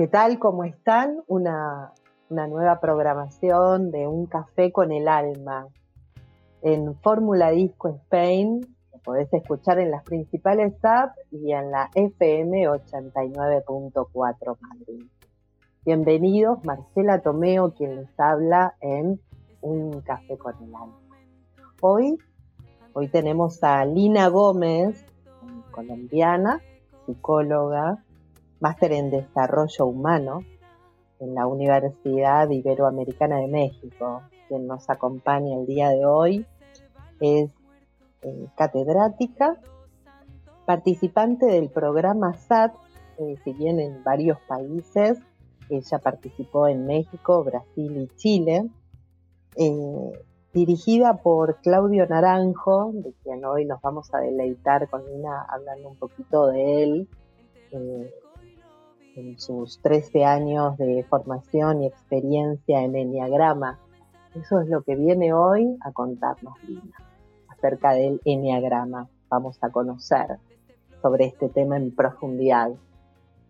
¿Qué tal? ¿Cómo están? Una, nueva programación de Un Café con el Alma. En Fórmula Disco Spain, lo podés escuchar en las principales apps y en la FM 89.4 Madrid. Bienvenidos, Marcela Tomeo, quien les habla en Un Café con el Alma. Hoy, hoy tenemos a Lina Gómez, colombiana, psicóloga, máster en desarrollo humano en la Universidad Iberoamericana de México. Quien nos acompaña el día de hoy es eh, catedrática, participante del programa SAT, eh, si bien en varios países, ella participó en México, Brasil y Chile, eh, dirigida por Claudio Naranjo, de quien hoy nos vamos a deleitar con una hablando un poquito de él, en sus 13 años de formación y experiencia en Enneagrama. Eso es lo que viene hoy a contarnos Lina acerca del Enneagrama. Vamos a conocer sobre este tema en profundidad.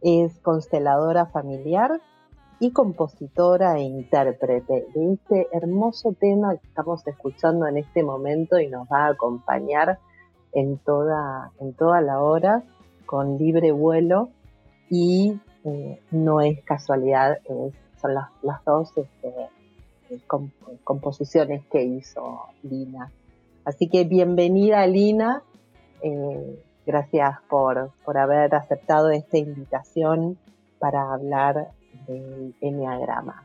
Es consteladora familiar y compositora e intérprete de este hermoso tema que estamos escuchando en este momento y nos va a acompañar en toda, en toda la hora con libre vuelo y no es casualidad, son las, dos este, composiciones que hizo Lina. Así que bienvenida Lina, eh, gracias por, haber aceptado esta invitación para hablar del Enneagrama.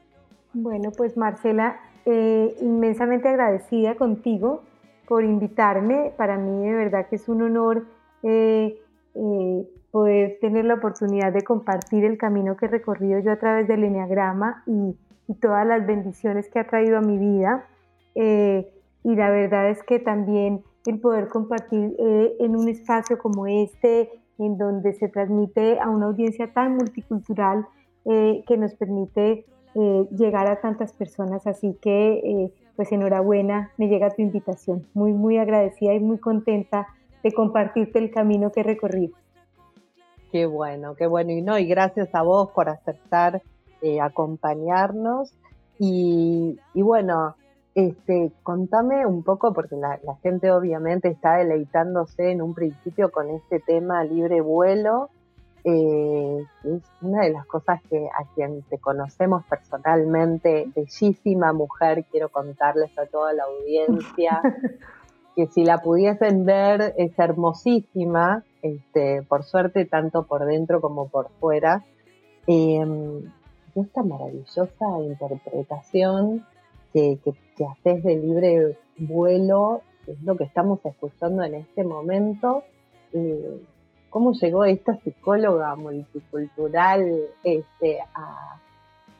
Bueno, pues Marcela, eh, inmensamente agradecida contigo por invitarme. Para mí de verdad que es un honor poder tener la oportunidad de compartir el camino que he recorrido yo a través del Enneagrama y, todas las bendiciones que ha traído a mi vida. Eh, y la verdad es que también el poder compartir eh, en un espacio como este, en donde se transmite a una audiencia tan multicultural eh, que nos permite llegar a tantas personas. Así que, pues enhorabuena, me llega tu invitación. Muy, muy agradecida y muy contenta de compartirte el camino que he recorrido. Qué bueno, qué bueno. Y no, y gracias a vos por aceptar eh, acompañarnos. Y, bueno, este, contame un poco, porque la, gente obviamente está deleitándose en un principio con este tema libre vuelo. Eh, es una de las cosas que a quien te conocemos personalmente, bellísima mujer, quiero contarles a toda la audiencia, que si la pudiesen ver es hermosísima, este, por suerte, tanto por dentro como por fuera. Em, esta maravillosa interpretación que, haces de libre vuelo, es lo que estamos escuchando en este momento. ¿Cómo llegó esta psicóloga multicultural este, a,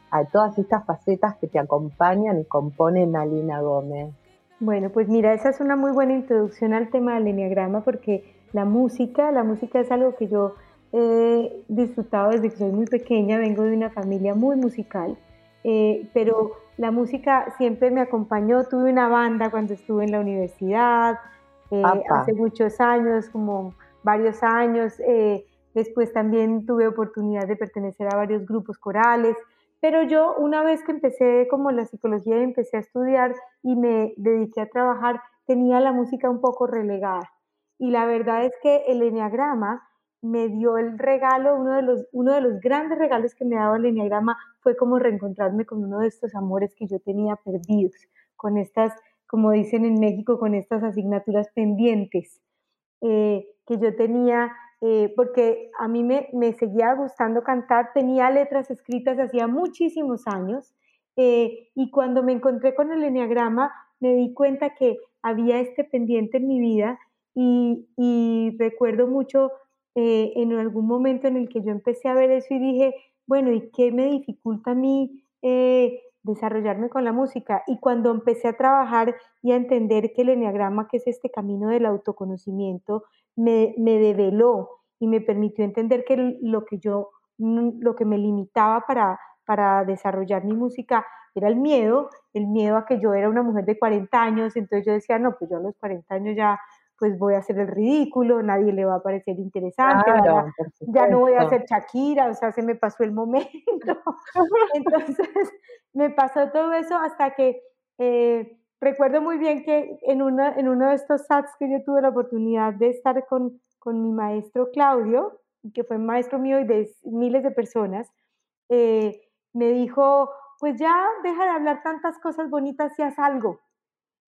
a todas estas facetas que te acompañan y componen a Lina Gómez? Bueno, pues mira, esa es una muy buena introducción al tema del enneagrama porque la música, la música es algo que yo he disfrutado desde que soy muy pequeña, vengo de una familia muy musical, eh, pero la música siempre me acompañó, tuve una banda cuando estuve en la universidad, eh, hace muchos años, como varios años, eh, después también tuve oportunidad de pertenecer a varios grupos corales, pero yo una vez que empecé como la psicología y empecé a estudiar y me dediqué a trabajar, tenía la música un poco relegada. Y la verdad es que el Enneagrama me dio el regalo, uno de los, uno de los grandes regalos que me ha dado el Enneagrama fue como reencontrarme con uno de estos amores que yo tenía perdidos, con estas, como dicen en México, con estas asignaturas pendientes eh, que yo tenía, eh, porque a mí me, me, seguía gustando cantar, tenía letras escritas hacía muchísimos años, eh, y cuando me encontré con el Enneagrama me di cuenta que había este pendiente en mi vida y, recuerdo mucho eh, en algún momento en el que yo empecé a ver eso y dije, bueno, ¿y qué me dificulta a mí eh, desarrollarme con la música? Y cuando empecé a trabajar y a entender que el enneagrama, que es este camino del autoconocimiento, me, me develó y me permitió entender que lo que yo, lo que me limitaba para, para desarrollar mi música era el miedo, el miedo a que yo era una mujer de 40 años, entonces yo decía, no, pues yo a los 40 años ya pues voy a hacer el ridículo, nadie le va a parecer interesante, ya no voy a hacer Shakira, o sea, se me pasó el momento. Entonces, me pasó todo eso hasta que eh, recuerdo muy bien que en, una, en uno de estos SATs que yo tuve la oportunidad de estar con, con mi maestro Claudio, que fue maestro mío y de miles de personas, eh, me dijo, pues ya deja de hablar tantas cosas bonitas y haz algo.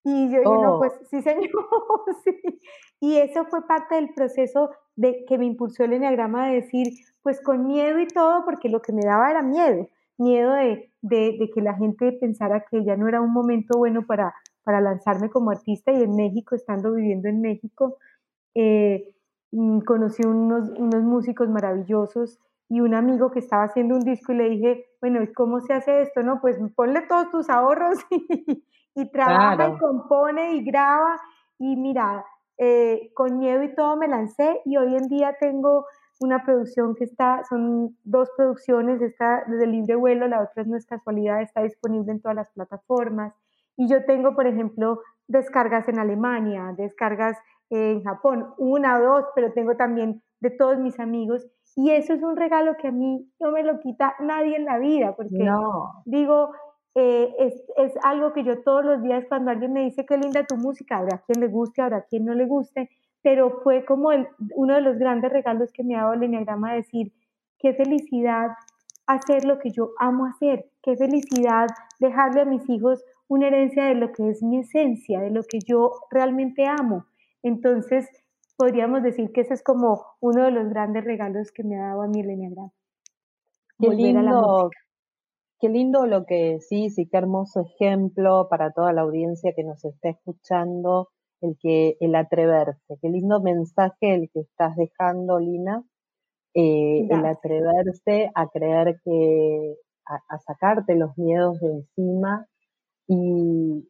Y yo dije, no, pues oh. sí, señor, sí. Y eso fue parte del proceso de que me impulsó el enneagrama de decir, pues con miedo y todo, porque lo que me daba era miedo, miedo de, de, que la gente pensara que ya no era un momento bueno para, para lanzarme como artista y en México, estando viviendo en México, eh, mm, conocí unos, unos músicos maravillosos y un amigo que estaba haciendo un disco y le dije, bueno, ¿y cómo se hace esto? No, pues ponle todos tus ahorros y, y trabaja y compone y graba y mira, eh, con miedo y todo me lancé y hoy en día tengo una producción que está, son dos producciones, está desde libre vuelo, la otra no es casualidad, está disponible en todas las plataformas. Y yo tengo, por ejemplo, descargas en Alemania, descargas en Japón, una o dos, pero tengo también de todos mis amigos. Y eso es un regalo que a mí no me lo quita nadie en la vida, porque no. digo, eh, es, es, algo que yo todos los días cuando alguien me dice qué linda tu música, habrá quien le guste, habrá quien no le guste, pero fue como el, uno de los grandes regalos que me ha dado el Enneagrama decir, qué felicidad hacer lo que yo amo hacer, qué felicidad dejarle a mis hijos una herencia de lo que es mi esencia, de lo que yo realmente amo. Entonces, podríamos decir que ese es como uno de los grandes regalos que me ha dado a mí el Enneagrama. Qué lindo, Qué lindo lo que decís y qué hermoso ejemplo para toda la audiencia que nos está escuchando, el que el atreverse. Qué lindo mensaje el que estás dejando, Lina, eh, el atreverse a creer que, a, sacarte los miedos de encima y,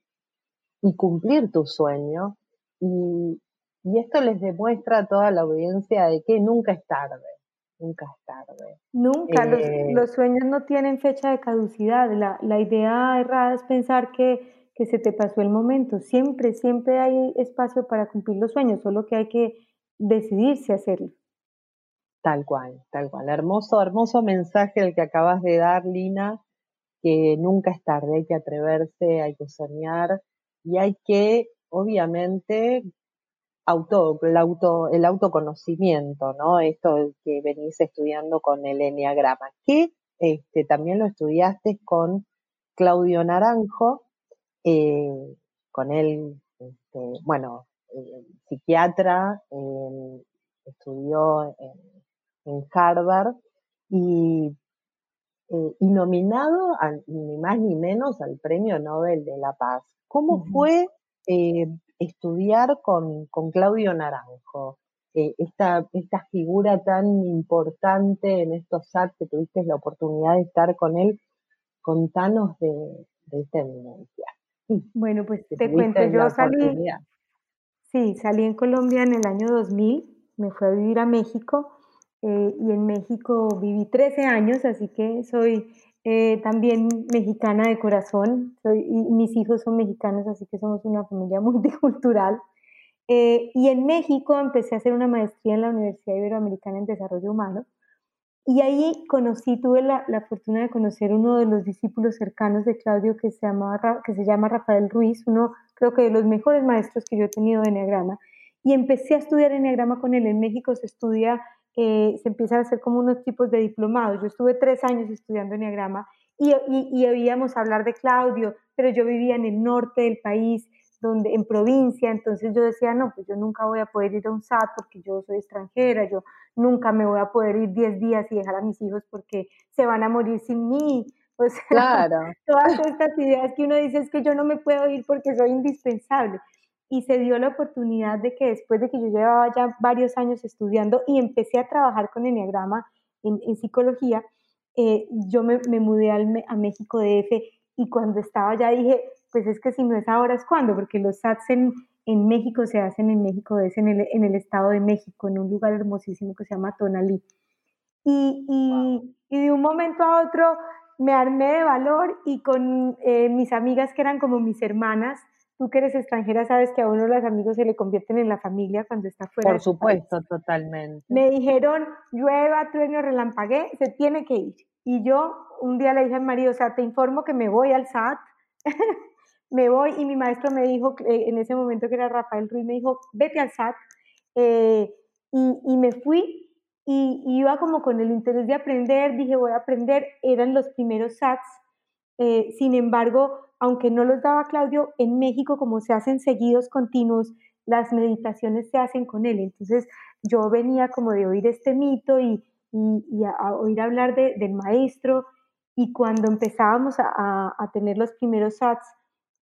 y cumplir tu sueño. Y, y esto les demuestra a toda la audiencia de que nunca es tarde nunca es tarde. Nunca, eh, los, sueños no tienen fecha de caducidad. La, la idea errada es pensar que, que, se te pasó el momento. Siempre, siempre hay espacio para cumplir los sueños, solo que hay que decidirse a hacerlo. Tal cual, tal cual. Hermoso, hermoso mensaje el que acabas de dar, Lina, que nunca es tarde, hay que atreverse, hay que soñar y hay que, obviamente, auto, el, auto, el autoconocimiento, ¿no? Esto que venís estudiando con el Enneagrama, que este, también lo estudiaste con Claudio Naranjo, eh, con él, este, bueno, eh, psiquiatra, estudió en, Harvard y, eh, y nominado ni más ni menos al Premio Nobel de la Paz. ¿Cómo fue estudiar con, con Claudio Naranjo, eh, esta, esta figura tan importante en estos actos que tuviste la oportunidad de estar con él, contanos de, de esta eminencia. Bueno, pues te cuento, yo salí, sí, salí en Colombia en el año 2000, me fui a vivir a México eh, y en México viví 13 años, así que soy eh, también mexicana de corazón, y mis hijos son mexicanos, así que somos una familia multicultural. Eh, y en México empecé a hacer una maestría en la Universidad Iberoamericana en Desarrollo Humano. Y ahí conocí, tuve la, la fortuna de conocer uno de los discípulos cercanos de Claudio que se, llama, que se llama Rafael Ruiz, uno creo que de los mejores maestros que yo he tenido de Enneagrama. Y empecé a estudiar Enneagrama con él. En México se estudia eh, se empiezan a hacer como unos tipos de diplomados. Yo estuve tres años estudiando Enneagrama y, y, oíamos hablar de Claudio, pero yo vivía en el norte del país, donde, en provincia, entonces yo decía, no, pues yo nunca voy a poder ir a un SAT porque yo soy extranjera, yo nunca me voy a poder ir 10 días y dejar a mis hijos porque se van a morir sin mí. O sea, claro. todas estas ideas que uno dice es que yo no me puedo ir porque soy indispensable y se dio la oportunidad de que después de que yo llevaba ya varios años estudiando y empecé a trabajar con Enneagrama en, en psicología, eh, yo me, me mudé al, a México DF y cuando estaba ya dije, pues es que si no es ahora es cuando, porque los SATs en, en México se hacen en México DF, en el, en el Estado de México, en un lugar hermosísimo que se llama Tonalí. Y, y, y de un momento a otro me armé de valor y con eh, mis amigas que eran como mis hermanas, tú que eres extranjera sabes que a uno los amigos se le convierten en la familia cuando está fuera. Por supuesto, totalmente. Me dijeron, llueva, trueno, relampagué, se tiene que ir. Y yo un día le dije al marido, o sea, te informo que me voy al SAT, me voy y mi maestro me dijo, en ese momento que era Rafael Ruiz, me dijo, vete al SAT. Eh, y, y, me fui y, iba como con el interés de aprender, dije, voy a aprender, eran los primeros SATs. Eh, sin embargo, aunque no los daba Claudio, en México, como se hacen seguidos continuos, las meditaciones se hacen con él. Entonces yo venía como de oír este mito y, y, a, oír hablar del maestro. Y cuando empezábamos a, a, tener los primeros sats,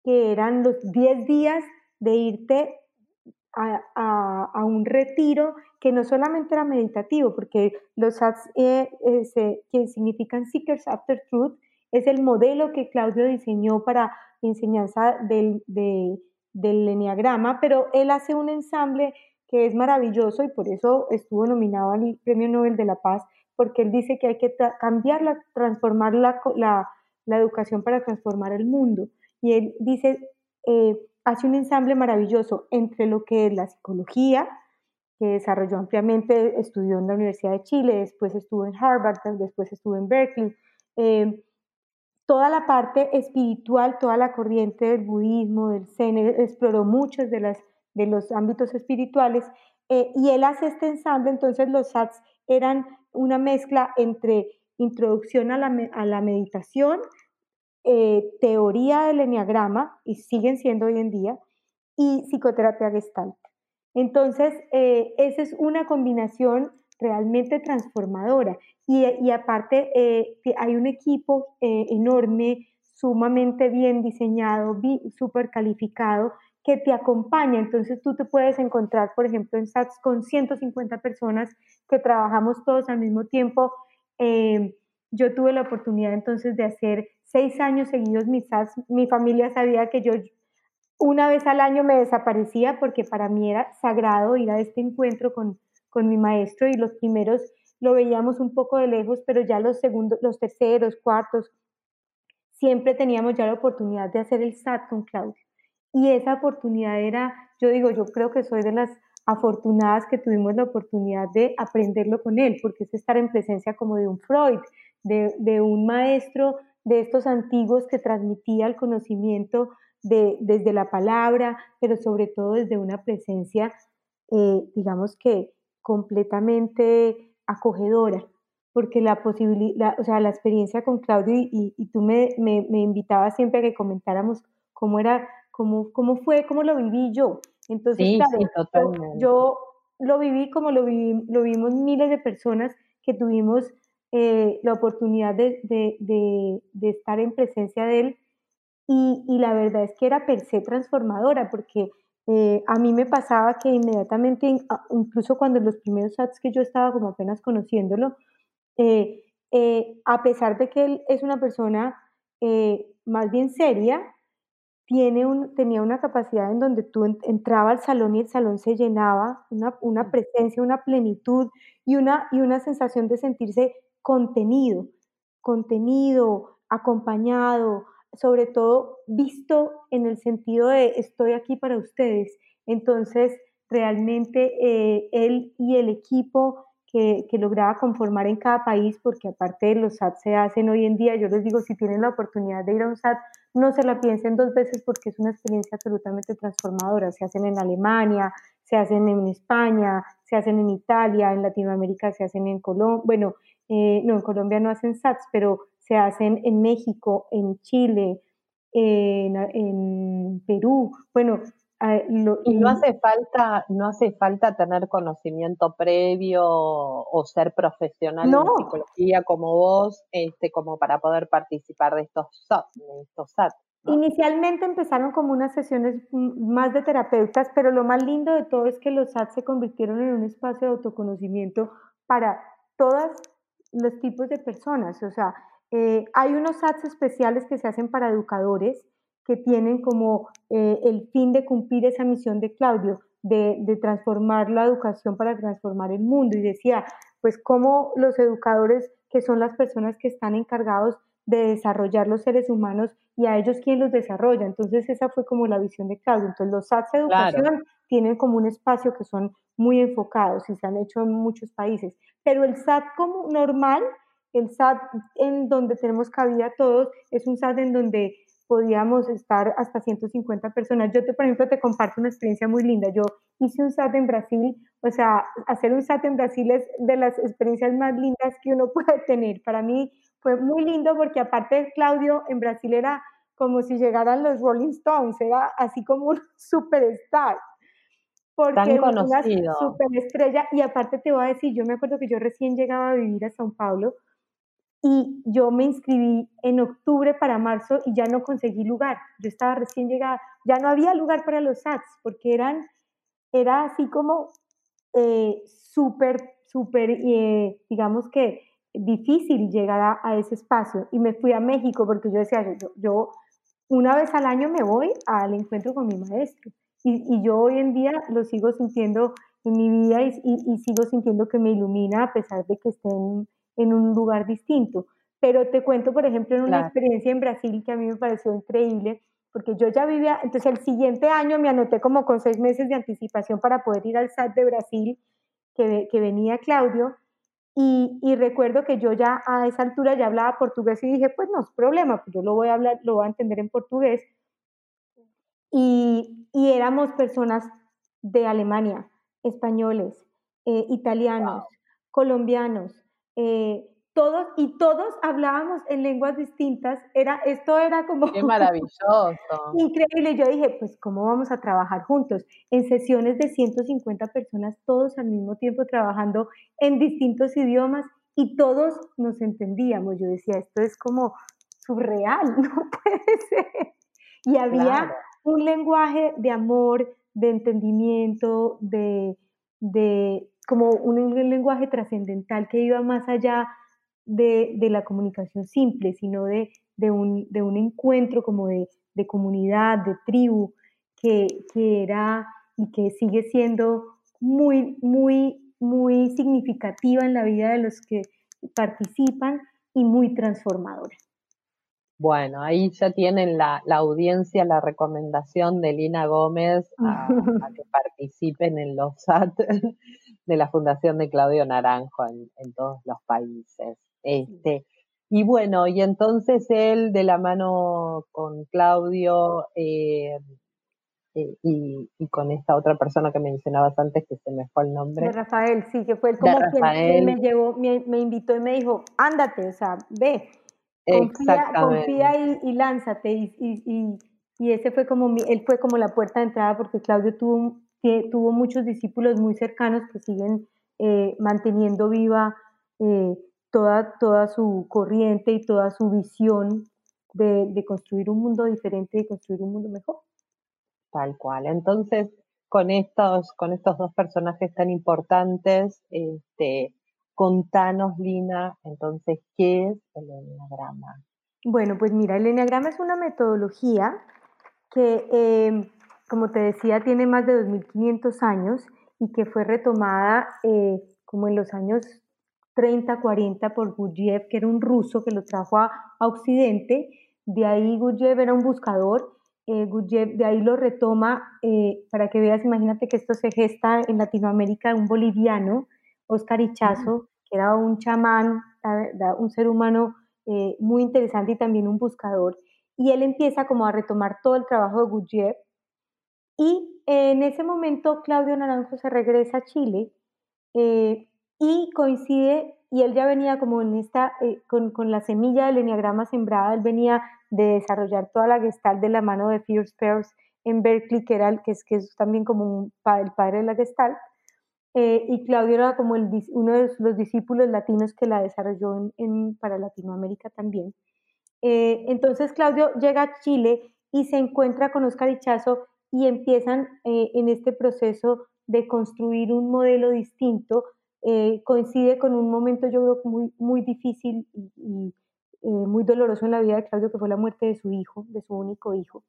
que eran los 10 días de irte a, a, un retiro que no solamente era meditativo, porque los sats eh, eh, que significan Seekers After Truth, es el modelo que Claudio diseñó para enseñanza del, del Enneagrama, pero él hace un ensamble que es maravilloso y por eso estuvo nominado al Premio Nobel de la Paz, porque él dice que hay que cambiarla, transformar la, la, educación para transformar el mundo. Y él dice, eh, hace un ensamble maravilloso entre lo que es la psicología, que desarrolló ampliamente, estudió en la Universidad de Chile, después estuvo en Harvard, después estuvo en Berkeley, eh, toda la parte espiritual, toda la corriente del budismo, del zen, exploró muchos de, los ámbitos espirituales eh, y él hace este ensamble, entonces los sats eran una mezcla entre introducción a la, a la meditación, eh, teoría del enneagrama, y siguen siendo hoy en día, y psicoterapia gestalt. Entonces, eh, esa es una combinación realmente transformadora. Y, aparte, eh, hay un equipo eh, enorme, sumamente bien diseñado, súper calificado, que te acompaña. Entonces tú te puedes encontrar, por ejemplo, en SATS con 150 personas que trabajamos todos al mismo tiempo. Eh, yo tuve la oportunidad entonces de hacer seis años seguidos mis SATS. Mi familia sabía que yo una vez al año me desaparecía porque para mí era sagrado ir a este encuentro con, con mi maestro y los primeros lo veíamos un poco de lejos, pero ya los segundos, los terceros, cuartos, siempre teníamos ya la oportunidad de hacer el SAT con Claudio. Y esa oportunidad era, yo digo, yo creo que soy de las afortunadas que tuvimos la oportunidad de aprenderlo con él, porque es estar en presencia como de un Freud, de, un maestro de estos antiguos que transmitía el conocimiento de, desde la palabra, pero sobre todo desde una presencia, eh, digamos que completamente acogedora, porque la posibilidad, o sea, la experiencia con Claudio y, y tú me, me, me, invitabas siempre a que comentáramos cómo era, cómo, cómo fue, cómo lo viví yo. Entonces, claro, yo, lo viví como lo, viví, lo vimos miles de personas que tuvimos eh, la oportunidad de, de, de, de, estar en presencia de él y, y, la verdad es que era per se transformadora porque eh, a mí me pasaba que inmediatamente, incluso cuando los primeros chats que yo estaba como apenas conociéndolo, eh, eh, a pesar de que él es una persona más bien seria, tiene un, tenía una capacidad en donde tú entraba al salón y el salón se llenaba, una, una presencia, una plenitud y una, y una sensación de sentirse contenido, contenido, acompañado, sobre todo visto en el sentido de estoy aquí para ustedes. Entonces, realmente eh, él y el equipo que, que, lograba conformar en cada país, porque aparte de los SAT se hacen hoy en día, yo les digo, si tienen la oportunidad de ir a un SAT, no se la piensen dos veces porque es una experiencia absolutamente transformadora. Se hacen en Alemania, se hacen en España, se hacen en Italia, en Latinoamérica se hacen en Colombia, bueno, eh, no, en Colombia no hacen SATs, pero se hacen en México, en Chile, en, Perú. Bueno, y no hace falta, no hace falta tener conocimiento previo o ser profesional en psicología como vos, este, como para poder participar de estos SAT. Inicialmente empezaron como unas sesiones más de terapeutas, pero lo más lindo de todo es que los SAT se convirtieron en un espacio de autoconocimiento para todos los tipos de personas. O sea, eh, hay unos SATs especiales que se hacen para educadores que tienen como eh, el fin de cumplir esa misión de Claudio, de, de, transformar la educación para transformar el mundo. Y decía, pues cómo los educadores, que son las personas que están encargados de desarrollar los seres humanos y a ellos quién los desarrolla. Entonces esa fue como la visión de Claudio. Entonces los SATs de educación tienen como un espacio que son muy enfocados y se han hecho en muchos países, pero el SAT como normal, el SAT en donde tenemos cabida todos, es un SAT en donde podíamos estar hasta 150 personas. Yo, te, por ejemplo, te comparto una experiencia muy linda. Yo hice un SAT en Brasil, o sea, hacer un SAT en Brasil es de las experiencias más lindas que uno puede tener. Para mí fue muy lindo porque aparte de Claudio, en Brasil era como si llegaran los Rolling Stones, era así como un superstar. Porque una superestrella, y aparte te voy a decir, yo me acuerdo que yo recién llegaba a vivir a São Paulo y yo me inscribí en octubre para marzo y ya no conseguí lugar. Yo estaba recién llegada, ya no había lugar para los SATs porque eran, era así como eh, súper, súper, eh, digamos que difícil llegar a, ese espacio. Y me fui a México porque yo decía, yo, yo una vez al año me voy al encuentro con mi maestro. Y, yo hoy en día lo sigo sintiendo en mi vida y, sigo sintiendo que me ilumina a pesar de que esté en, un lugar distinto. Pero te cuento, por ejemplo, en una experiencia en Brasil que a mí me pareció increíble, porque yo ya vivía, entonces el siguiente año me anoté como con seis meses de anticipación para poder ir al SAT de Brasil, que, que venía Claudio, y, recuerdo que yo ya a esa altura ya hablaba portugués y dije, pues no es problema, pues yo lo voy a hablar, lo voy a entender en portugués. Y, éramos personas de Alemania, españoles, eh, italianos, colombianos, eh, todos y todos hablábamos en lenguas distintas. Era, esto era como... Qué maravilloso. increíble. Yo dije, pues, ¿cómo vamos a trabajar juntos? En sesiones de 150 personas, todos al mismo tiempo trabajando en distintos idiomas y todos nos entendíamos. Yo decía, esto es como surreal, no puede ser. Y había un lenguaje de amor, de entendimiento, de, de como un lenguaje trascendental que iba más allá de, la comunicación simple, sino de, un, encuentro como de, comunidad, de tribu, que, era y que sigue siendo muy, muy, muy significativa en la vida de los que participan y muy transformadora. Bueno, ahí ya tienen la, audiencia, la recomendación de Lina Gómez a, que participen en los SAT de la Fundación de Claudio Naranjo en todos los países. Este, y bueno, y entonces él de la mano con Claudio eh, eh, y, con esta otra persona que mencionabas antes, que se me fue el nombre. De Rafael, sí, que fue como quien, me llevó, me, invitó y me dijo, ándate, o sea, ve, confía, confía y, lánzate. Y, y, y, ese fue como, él fue como la puerta de entrada porque Claudio tuvo, tuvo muchos discípulos muy cercanos que siguen eh, manteniendo viva toda, toda su corriente y toda su visión de, construir un mundo diferente y construir un mundo mejor. Tal cual. Entonces, con estos, con estos dos personajes tan importantes, este, contanos, Lina, entonces, ¿qué es el Enneagrama? Bueno, pues mira, el Enneagrama es una metodología que, em, como te decía, tiene más de 2.500 años y que fue retomada eh, como en los años 30-40 por Gurdjieff, que era un ruso que lo trajo a, Occidente. De ahí Gurdjieff era un buscador. Eh, de ahí lo retoma, eh, para que veas, imagínate que esto se gesta en Latinoamérica, un boliviano, Oscar Ichazo, que era un chamán, un ser humano eh, muy interesante y también un buscador. Y él empieza como a retomar todo el trabajo de Gurdjieff. Y en ese momento Claudio Naranjo se regresa a Chile eh, y coincide, y él ya venía como en esta, eh, con, con, la semilla del enneagrama sembrada, él venía de desarrollar toda la gestalt de la mano de Fierce Peirce en Berkeley, que, es, que es también como el padre de la gestalt, eh, y Claudio era como uno de los discípulos latinos que la desarrolló en, para Latinoamérica también. Eh, entonces Claudio llega a Chile y se encuentra con Oscar Ichazo y empiezan en este proceso de construir un modelo distinto eh, coincide con un momento yo creo muy, muy difícil y, eh, muy doloroso en la vida de Claudio, que fue la muerte de su hijo, de su único hijo.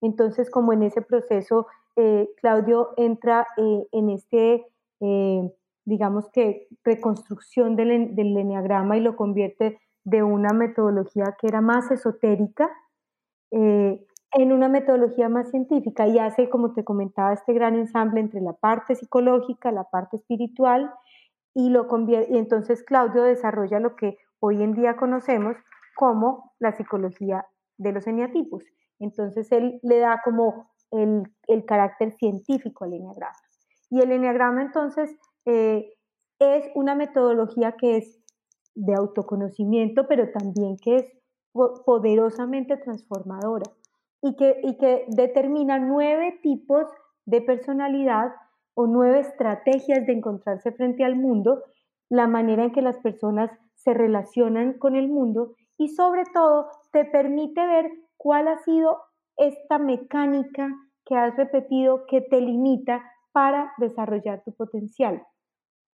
Entonces, como en ese proceso, eh, Claudio entra en este, digamos que, reconstrucción del, del enneagrama y lo convierte de una metodología que era más esotérica eh, en una metodología más científica y hace, como te comentaba, este gran ensamble entre la parte psicológica, la parte espiritual y, lo y entonces Claudio desarrolla lo que hoy en día conocemos como la psicología de los eneatipos. Entonces él le da como el, carácter científico al eneagrama. Y el eneagrama entonces eh, es una metodología que es de autoconocimiento, pero también que es poderosamente transformadora y que, y que determina nueve tipos de personalidad o nueve estrategias de encontrarse frente al mundo, la manera en que las personas se relacionan con el mundo y sobre todo te permite ver cuál ha sido esta mecánica que has repetido que te limita para desarrollar tu potencial.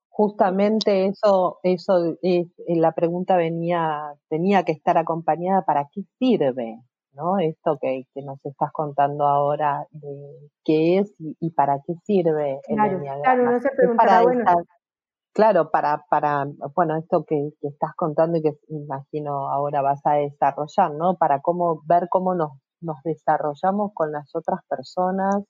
Justamente eso, eso es, eh, la pregunta venía, tenía que estar acompañada para qué sirve, ¿no? Esto que, nos estás contando ahora de qué es y, para qué sirve claro, el Claro, no se preguntará, bueno, Claro, para, para, bueno, esto que, estás contando y que imagino ahora vas a desarrollar, ¿no? Para cómo ver cómo nos, nos desarrollamos con las otras personas,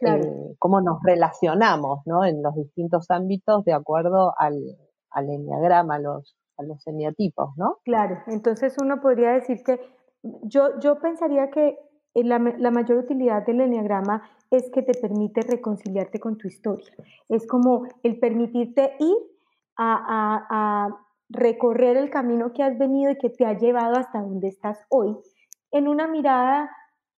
eh, cómo nos relacionamos, ¿no? En los distintos ámbitos de acuerdo al, al enneagrama, a los, a los eneatipos, ¿no? Claro, entonces uno podría decir que yo, yo pensaría que la, la mayor utilidad del enneagrama es que te permite reconciliarte con tu historia. Es como el permitirte ir a, recorrer el camino que has venido y que te ha llevado hasta donde estás hoy, en una mirada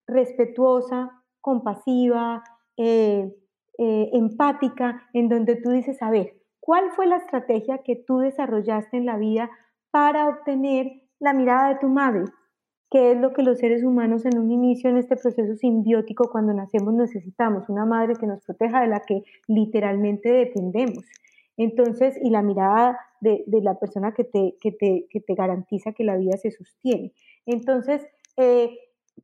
respetuosa, compasiva, eh, eh, empática, en donde tú dices, a ver, ¿cuál fue la estrategia que tú desarrollaste en la vida para obtener la mirada de tu madre? ¿Qué es lo que los seres humanos en un inicio, en este proceso simbiótico, cuando nacemos necesitamos? Una madre que nos proteja de la que literalmente dependemos. Entonces, y la mirada de, la persona que te, que, te, que te, garantiza que la vida se sostiene. Entonces, eh,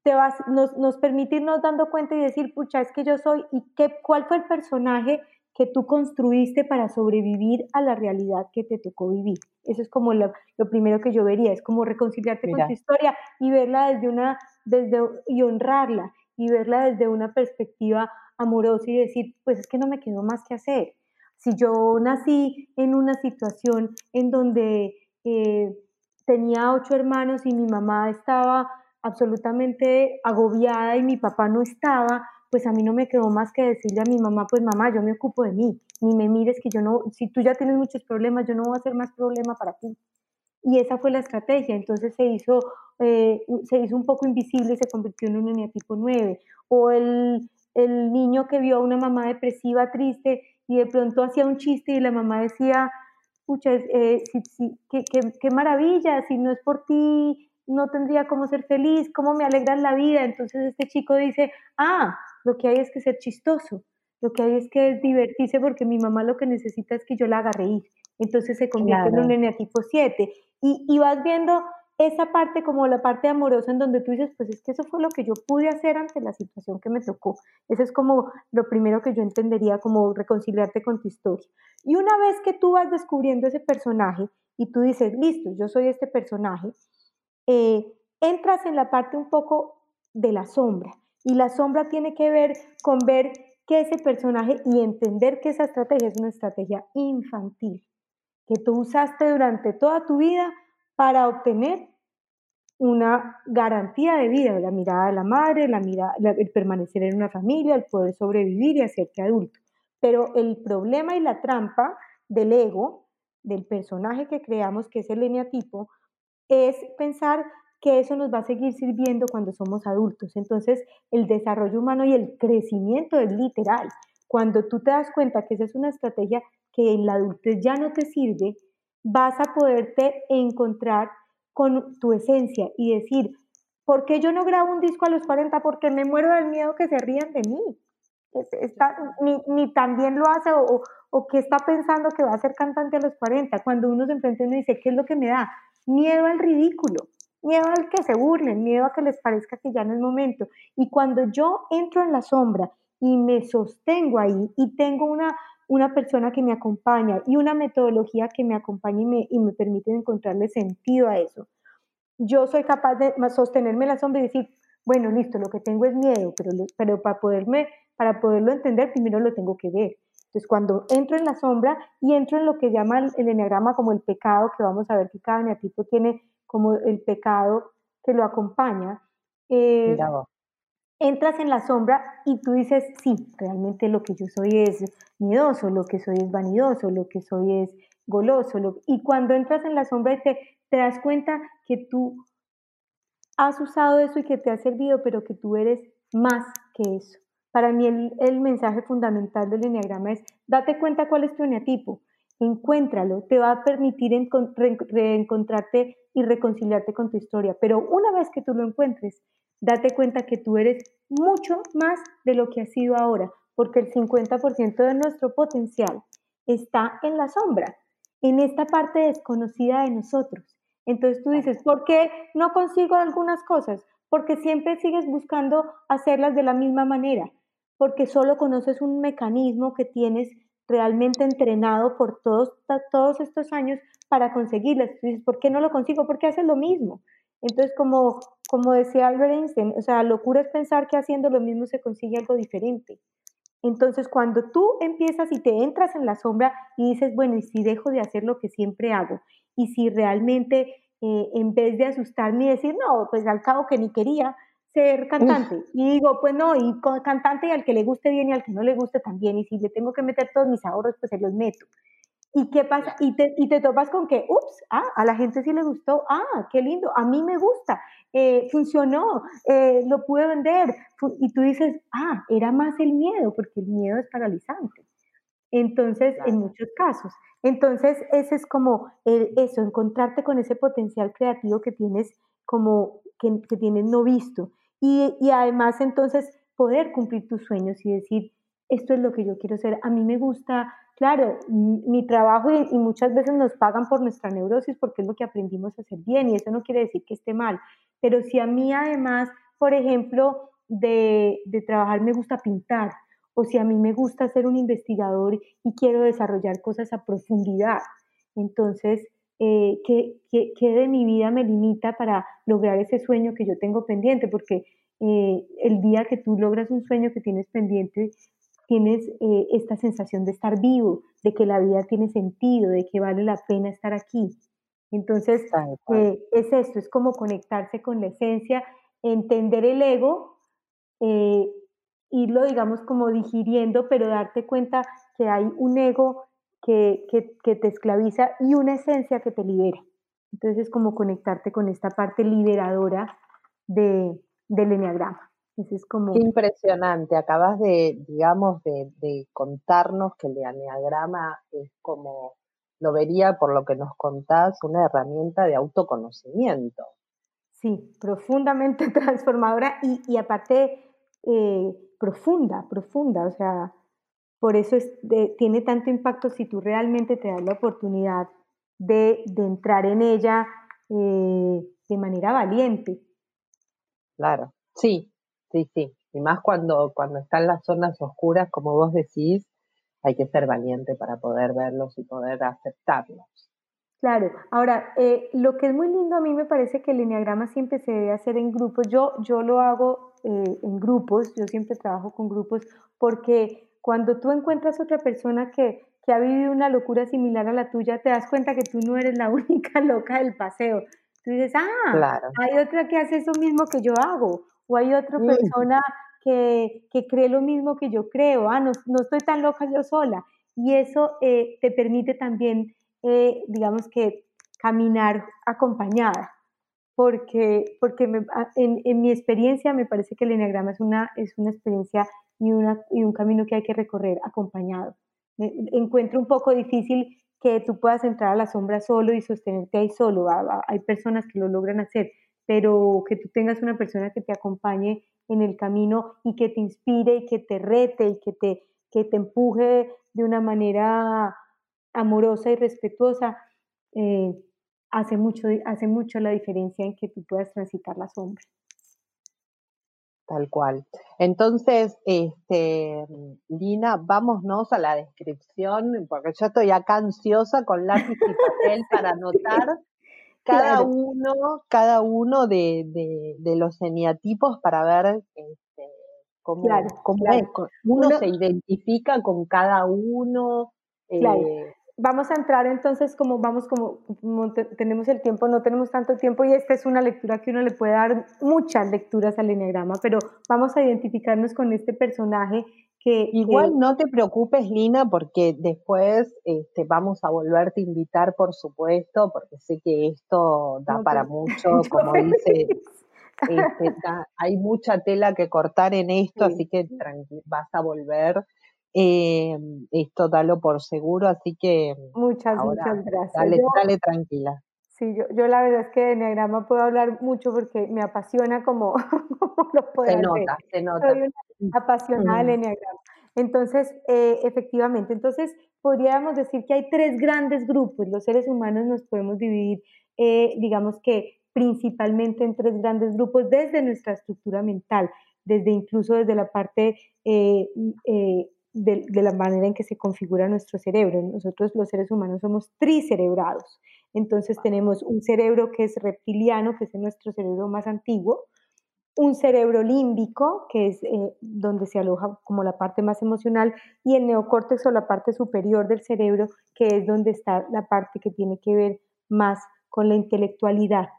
te vas, nos, nos permite irnos dando cuenta y decir, pucha, es que yo soy, ¿y qué, cuál fue el personaje que tú construiste para sobrevivir a la realidad que te tocó vivir. Eso es como lo, primero que yo vería, es como reconciliarte con tu historia y verla desde una, desde, y honrarla y verla desde una perspectiva amorosa y decir, pues es que no me quedó más que hacer. Si yo nací en una situación en donde eh, tenía ocho hermanos y mi mamá estaba absolutamente agobiada y mi papá no estaba, pues a mí no me quedó más que decirle a mi mamá, pues mamá, yo me ocupo de mí, ni me mires que yo no, si tú ya tienes muchos problemas, yo no voy a hacer más problema para ti. Y esa fue la estrategia, entonces se hizo, eh, se hizo un poco invisible y se convirtió en un eneatipo 9. O el, el niño que vio a una mamá depresiva, triste, y de pronto hacía un chiste y la mamá decía, pucha, eh, qué, qué maravilla, si no es por ti, no tendría cómo ser feliz, cómo me alegran la vida. Entonces este chico dice, ah, lo que hay es que ser chistoso, lo que hay es que divertirse porque mi mamá lo que necesita es que yo la haga reír. Entonces se convierte en un eneatipo 7. Y, y vas viendo esa parte como la parte amorosa en donde tú dices, pues es que eso fue lo que yo pude hacer ante la situación que me tocó. Eso es como lo primero que yo entendería como reconciliarte con tu historia. Y una vez que tú vas descubriendo ese personaje y tú dices, listo, yo soy este personaje, eh, entras en la parte un poco de la sombra. Y la sombra tiene que ver con ver que ese personaje y entender que esa estrategia es una estrategia infantil, que tú usaste durante toda tu vida para obtener una garantía de vida, la mirada de la madre, la mirada, el permanecer en una familia, el poder sobrevivir y hacerte adulto. Pero el problema y la trampa del ego, del personaje que creamos, que es el eneatipo, es pensar que eso nos va a seguir sirviendo cuando somos adultos. Entonces, el desarrollo humano y el crecimiento es literal. Cuando tú te das cuenta que esa es una estrategia que en la adultez ya no te sirve, vas a poderte encontrar con tu esencia y decir, ¿por qué yo no grabo un disco a los 40? Porque me muero del miedo que se rían de mí. ni, ni, también lo hace o, o, que está pensando que va a ser cantante a los 40. Cuando uno se enfrenta y uno dice, ¿qué es lo que me da? Miedo al ridículo miedo al que se burlen, miedo a que les parezca que ya no es momento. Y cuando yo entro en la sombra y me sostengo ahí y tengo una, una persona que me acompaña y una metodología que me acompañe y me, y me permite encontrarle sentido a eso. Yo soy capaz de sostenerme la sombra y decir, bueno, listo, lo que tengo es miedo, pero, pero para, poderme, para poderlo entender primero lo tengo que ver. Entonces, cuando entro en la sombra y entro en lo que llama el, enneagrama como el pecado, que vamos a ver que cada eneatipo tiene como el pecado que lo acompaña, eh, entras en la sombra y tú dices, sí, realmente lo que yo soy es miedoso, lo que soy es vanidoso, lo que soy es goloso. y cuando entras en la sombra y te, te das cuenta que tú has usado eso y que te ha servido, pero que tú eres más que eso. Para mí el, mensaje fundamental del enneagrama es, date cuenta cuál es tu eneatipo, encuéntralo, te va a permitir reencontrarte y reconciliarte con tu historia, pero una vez que tú lo encuentres, date cuenta que tú eres mucho más de lo que has sido ahora, porque el 50% de nuestro potencial está en la sombra, en esta parte desconocida de nosotros. Entonces tú dices, ¿por qué no consigo algunas cosas? Porque siempre sigues buscando hacerlas de la misma manera, porque solo conoces un mecanismo que tienes realmente entrenado por todos, todos estos años para conseguirlas. Tú dices, ¿por qué no lo consigo? Porque haces lo mismo. Entonces, como, como decía Albert Einstein, o sea, locura es pensar que haciendo lo mismo se consigue algo diferente. Entonces, cuando tú empiezas y te entras en la sombra y dices, bueno, ¿y si dejo de hacer lo que siempre hago? Y si realmente, eh, en vez de asustarme y decir, no, pues al cabo que ni quería ser cantante, y digo, pues no, y con cantante y al que le guste bien y al que no le guste también, y si le tengo que meter todos mis ahorros, pues se los meto. ¿Y qué pasa? Y te, y te topas con que, ups, ah, a la gente sí le gustó, ah, qué lindo, a mí me gusta, eh, funcionó, eh, lo pude vender. Y tú dices, ah, era más el miedo, porque el miedo es paralizante. Entonces, en muchos casos. Entonces, ese es como eso, encontrarte con ese potencial creativo que tienes como que, que tienes no visto. Y, y además, entonces, poder cumplir tus sueños y decir, esto es lo que yo quiero ser. A mí me gusta claro, mi trabajo y, muchas veces nos pagan por nuestra neurosis porque es lo que aprendimos a hacer bien y eso no quiere decir que esté mal. Pero si a mí además, por ejemplo, de, trabajar me gusta pintar o si a mí me gusta ser un investigador y quiero desarrollar cosas a profundidad, entonces, eh, ¿qué, de mi vida me limita para lograr ese sueño que yo tengo pendiente? Porque eh, el día que tú logras un sueño que tienes pendiente, tienes eh, esta sensación de estar vivo, de que la vida tiene sentido, de que vale la pena estar aquí. Entonces, eh, es esto, es como conectarse con la esencia, entender el ego, irlo, digamos, como digiriendo, pero darte cuenta que hay un ego que, que, te esclaviza y una esencia que te libera. Entonces, es como conectarte con esta parte liberadora de, del enneagrama como... impresionante. Acabas de, digamos, de, contarnos que el enneagrama es como, lo vería por lo que nos contás, una herramienta de autoconocimiento. Sí, profundamente transformadora y, aparte eh, profunda, profunda. O sea, por eso es tiene tanto impacto si tú realmente te das la oportunidad de, entrar en ella eh, de manera valiente. Claro, sí, Sí, sí. Y más cuando, cuando están las zonas oscuras, como vos decís, hay que ser valiente para poder verlos y poder aceptarlos. Claro, ahora, eh, lo que es muy lindo a mí me parece que el lineagrama siempre se debe hacer en grupos. Yo, yo lo hago eh, en grupos, yo siempre trabajo con grupos, porque cuando tú encuentras otra persona que, que ha vivido una locura similar a la tuya, te das cuenta que tú no eres la única loca del paseo. Tú dices, ah, hay otra que hace eso mismo que yo hago, o hay otra mm. persona que, cree lo mismo que yo creo, ah, no, no estoy tan loca yo sola. Y eso eh, te permite también, eh, digamos que, caminar acompañada, porque, porque ah, en, mi experiencia me parece que el enneagrama es una, es una experiencia y, un camino que hay que recorrer acompañado. Encuentro un poco difícil que tú puedas entrar a la sombra solo y sostenerte ahí solo. Hay personas que lo logran hacer, pero que tú tengas una persona que te acompañe en el camino y que te inspire y que te rete y que te, que te empuje de una manera amorosa y respetuosa, eh, hace, mucho, hace mucho la diferencia en que tú puedas transitar la sombra. Tal cual. Entonces, este, Lina, vámonos a la descripción, porque yo estoy acá ansiosa con lápiz y papel para anotar cada uno, cada uno de, de, los eneatipos para ver este, cómo, uno, se identifica con cada uno. Eh, vamos a entrar entonces como vamos como, tenemos el tiempo, no tenemos tanto tiempo y esta es una lectura que uno le puede dar muchas lecturas al enneagrama, pero vamos a identificarnos con este personaje que igual no te preocupes Lina porque después este, vamos a volverte a invitar por supuesto porque sé que esto da para mucho, como dice este, hay mucha tela que cortar en esto, así que vas a volver eh, esto dalo por seguro, así que muchas, muchas gracias. Dale, tranquila. Sí, yo, yo la verdad es que de Enneagrama puedo hablar mucho porque me apasiona como, lo puedo Se nota, se nota. Soy una apasionada del Enneagrama. Entonces, eh, efectivamente, entonces podríamos decir que hay tres grandes grupos. Los seres humanos nos podemos dividir, eh, digamos que principalmente en tres grandes grupos desde nuestra estructura mental, desde incluso desde la parte eh, de, la manera en que se configura nuestro cerebro. Nosotros los seres humanos somos tricerebrados. Entonces tenemos un cerebro que es reptiliano, que es nuestro cerebro más antiguo, un cerebro límbico, que es eh, donde se aloja como la parte más emocional, y el neocórtex o la parte superior del cerebro, que es donde está la parte que tiene que ver más con la intelectualidad,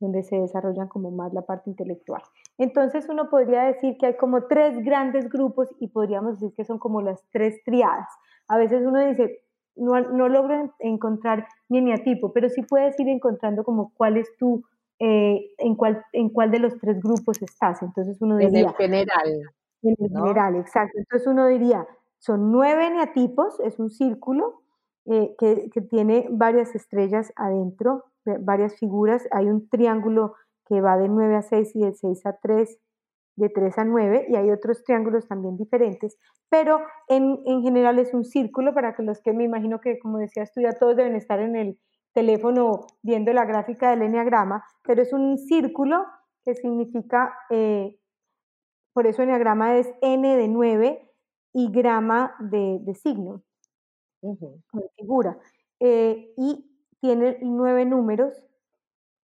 donde se desarrollan como más la parte intelectual. Entonces uno podría decir que hay como tres grandes grupos y podríamos decir que son como las tres triadas. A veces uno dice, no, no logro encontrar mi eneatipo, pero sí puedes ir encontrando como cuál es tu, eh, en, cuál, en cuál de los tres grupos estás. Entonces uno diría... En el general. En el general, exacto. Entonces uno diría, son nueve eneatipos, es un círculo eh, que, que tiene varias estrellas adentro, varias figuras. Hay un triángulo que va de 9 a 6 y de 6 a 3, de 3 a 9, y hay otros triángulos también diferentes, pero en, en general es un círculo para que los que me imagino que, como decías tú, ya todos deben estar en el teléfono viendo la gráfica del enneagrama, pero es un círculo que significa, eh, por eso enneagrama es n de 9 y grama de, de signo, de figura. Eh, y tiene nueve números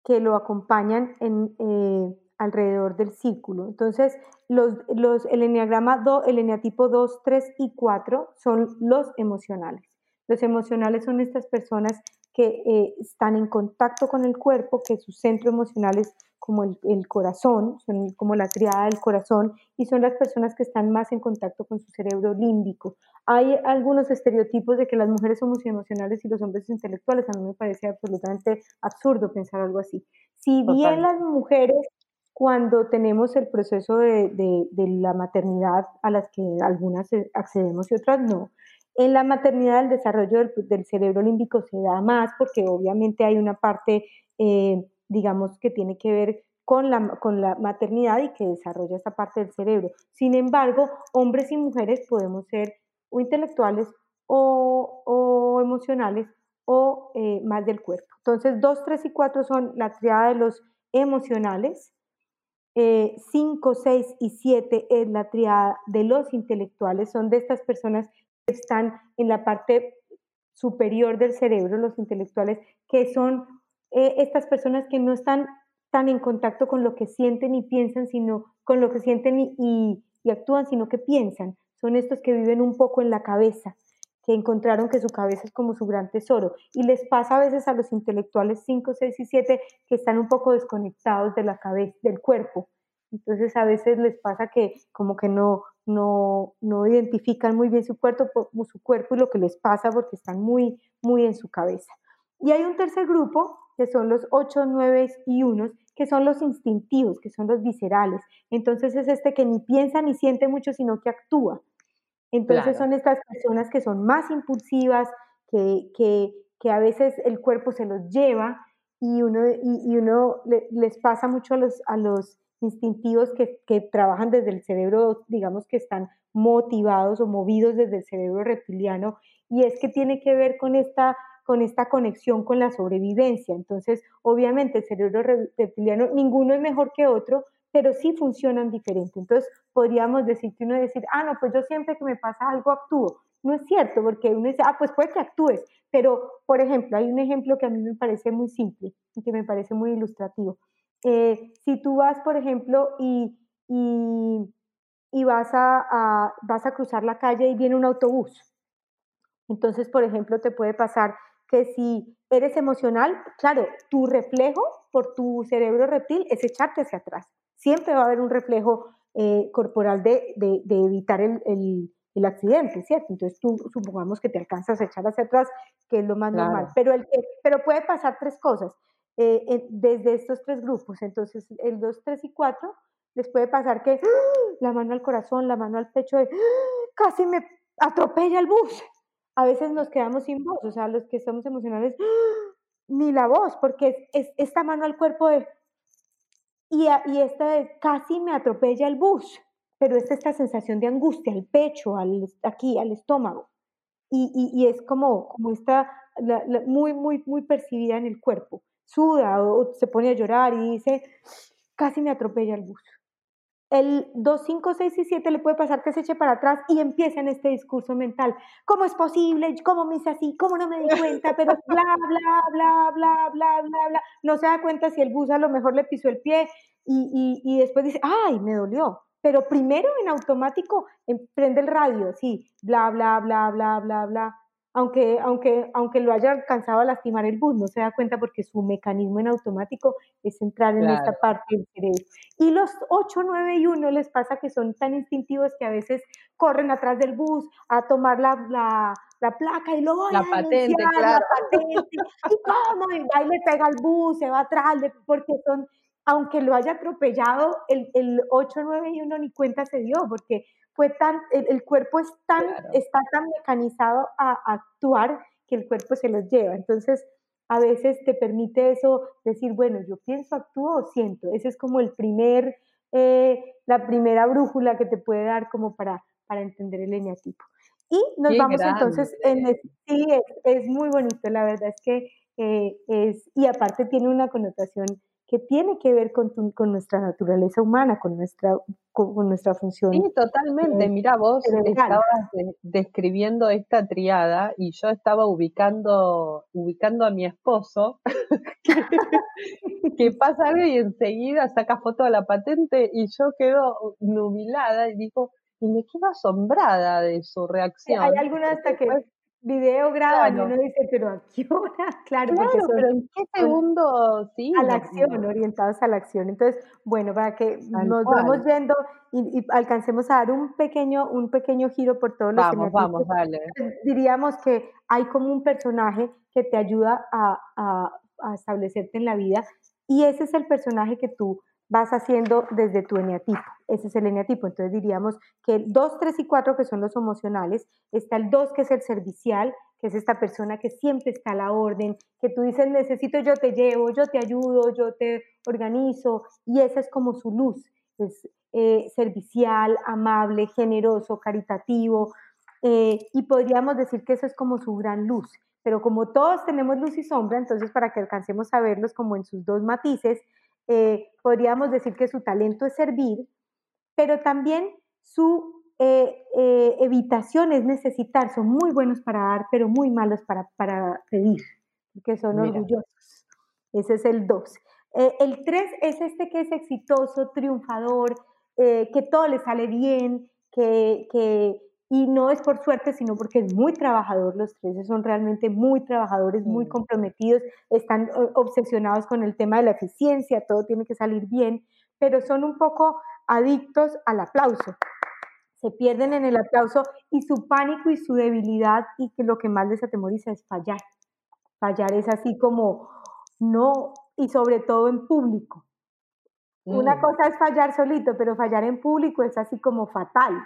que lo acompañan eh, alrededor del círculo. Entonces, los, el enneagrama 2, el eneatipo 2, 3 y 4 son los emocionales. Los emocionales son estas personas que eh, están en contacto con el cuerpo, que su centro emocional es como el, corazón, son como la triada del corazón, y son las personas que están más en contacto con su cerebro límbico. Hay algunos estereotipos de que las mujeres somos emocionales y los hombres intelectuales. A mí me parece absolutamente absurdo pensar algo así. Si bien las mujeres, cuando tenemos el proceso de, de la maternidad, a las que algunas accedemos y otras no, en la maternidad el desarrollo del, cerebro límbico se da más porque obviamente hay una parte, eh, digamos, que tiene que ver con la, con la maternidad y que desarrolla esta parte del cerebro. Sin embargo, hombres y mujeres podemos ser o intelectuales o, emocionales o eh, más del cuerpo. Entonces, 2, 3 y 4 son la triada de los emocionales. 5, eh, 6 y 7 es la triada de los intelectuales, son de estas personas están en la parte superior del cerebro, los intelectuales, que son eh, estas personas que no están tan en contacto con lo que sienten y piensan, sino con lo que sienten y, actúan, sino que piensan. Son estos que viven un poco en la cabeza, que encontraron que su cabeza es como su gran tesoro. Y les pasa a veces a los intelectuales 5, 6 y 7 que están un poco desconectados de la cabeza, del cuerpo. Entonces a veces les pasa que como que no, no, no identifican muy bien su cuerpo, su cuerpo y lo que les pasa porque están muy, muy en su cabeza. Y hay un tercer grupo, que son los 8, 9 y 1, que son los instintivos, que son los viscerales. Entonces es este que ni piensa ni siente mucho, sino que actúa. Entonces son estas personas que son más impulsivas, que, que, que, a veces el cuerpo se los lleva y uno, y, uno les pasa mucho a los, a los instintivos que, que, trabajan desde el cerebro, digamos que están motivados o movidos desde el cerebro reptiliano, y es que tiene que ver con esta, con esta conexión con la sobrevivencia. Entonces, obviamente el cerebro reptiliano, ninguno es mejor que otro, pero sí funcionan diferente. Entonces, podríamos decir que uno decir, ah, no, pues yo siempre que me pasa algo actúo. No es cierto, porque uno dice, ah, pues puede que actúes, pero, por ejemplo, hay un ejemplo que a mí me parece muy simple y que me parece muy ilustrativo. Eh, si tú vas, por ejemplo, y, y, vas, a, vas a cruzar la calle y viene un autobús, entonces, por ejemplo, te puede pasar que si eres emocional, claro, tu reflejo por tu cerebro reptil es echarte hacia atrás. Siempre va a haber un reflejo eh, corporal de, evitar el, accidente, ¿cierto? Entonces tú supongamos que te alcanzas a echar hacia atrás, que es lo más normal. Pero, el, pero puede pasar tres cosas eh, desde estos tres grupos. Entonces, el 2, 3 y 4 les puede pasar que ¡ah! la mano al corazón, la mano al pecho, ¡ah! casi me atropella el bus a veces nos quedamos sin voz, o sea, los que estamos emocionales, ni la voz, porque es, esta mano al cuerpo de, y, y esta de casi me atropella el bus, pero es esta sensación de angustia al pecho, al, aquí, al estómago, y, y, es como, como está muy, muy, muy percibida en el cuerpo, suda o se pone a llorar y dice, casi me atropella el bus el 2, 5, 6 y 7 le puede pasar que se eche para atrás y empieza en este discurso mental. ¿Cómo es posible? ¿Cómo me hice así? ¿Cómo no me di cuenta? Pero bla, bla, bla, bla, bla, bla, bla. No se da cuenta si el bus a lo mejor le pisó el pie y, y, y después dice, ay, me dolió. Pero primero en automático em, prende el radio, sí, bla, bla, bla, bla, bla, bla aunque, aunque, aunque lo haya alcanzado a lastimar el bus, no se da cuenta porque su mecanismo en automático es entrar en esta parte del cerebro. Y los 8, 9 y 1 les pasa que son tan instintivos que a veces corren atrás del bus a tomar la, la, la placa y luego la patente, claro. la patente, y cómo, y va y le pega al bus, se va atrás, porque son, aunque lo haya atropellado, el, el 8, 9 y 1 ni cuenta se dio, porque fue tan, el, cuerpo es tan, está tan mecanizado a, actuar que el cuerpo se los lleva. Entonces, a veces te permite eso decir, bueno, yo pienso, actúo o siento. Ese es como el primer, eh, la primera brújula que te puede dar como para, para entender el eneatipo. Y nos vamos entonces en sí, es, muy bonito, la verdad es que eh, es, y aparte tiene una connotación que tiene que ver con, con nuestra naturaleza humana, con nuestra, con, nuestra función. Sí, totalmente. Mira, vos estabas describiendo esta triada y yo estaba ubicando, ubicando a mi esposo, que, pasa algo y enseguida saca foto de la patente y yo quedo nubilada y digo, y me quedo asombrada de su reacción. hay algunas hasta que video graban y uno dice, pero ¿a qué hora? Claro, pero ¿en qué segundo? Sí. A la acción, orientados a la acción. Entonces, bueno, para que nos vamos yendo y, alcancemos a dar un pequeño, un pequeño giro por todos los Vamos, vamos, dale. Diríamos que hay como un personaje que te ayuda a, a, a establecerte en la vida y ese es el personaje que tú vas haciendo desde tu eneatipo. Ese es el eneatipo. Entonces diríamos que el 2, 3 y 4, que son los emocionales, está el 2, que es el servicial, que es esta persona que siempre está a la orden, que tú dices, necesito, yo te llevo, yo te ayudo, yo te organizo, y esa es como su luz, es eh, servicial, amable, generoso, caritativo, eh, y podríamos decir que eso es como su gran luz. Pero como todos tenemos luz y sombra, entonces para que alcancemos a verlos como en sus dos matices, eh, podríamos decir que su talento es servir, pero también su eh, eh, evitación es necesitar. Son muy buenos para dar, pero muy malos para, para pedir, porque son orgullosos. Ese es el 2. el 3 es este que es exitoso, triunfador, que todo le sale bien, que, que y no es por suerte, sino porque es muy trabajador. Los tres son realmente muy trabajadores, muy comprometidos, están obsesionados con el tema de la eficiencia, todo tiene que salir bien, pero son un poco adictos al aplauso. Se pierden en el aplauso y su pánico y su debilidad y que lo que más les atemoriza es fallar. Fallar es así como no, y sobre todo en público. Una mm. cosa es fallar solito, pero fallar en público es así como fatal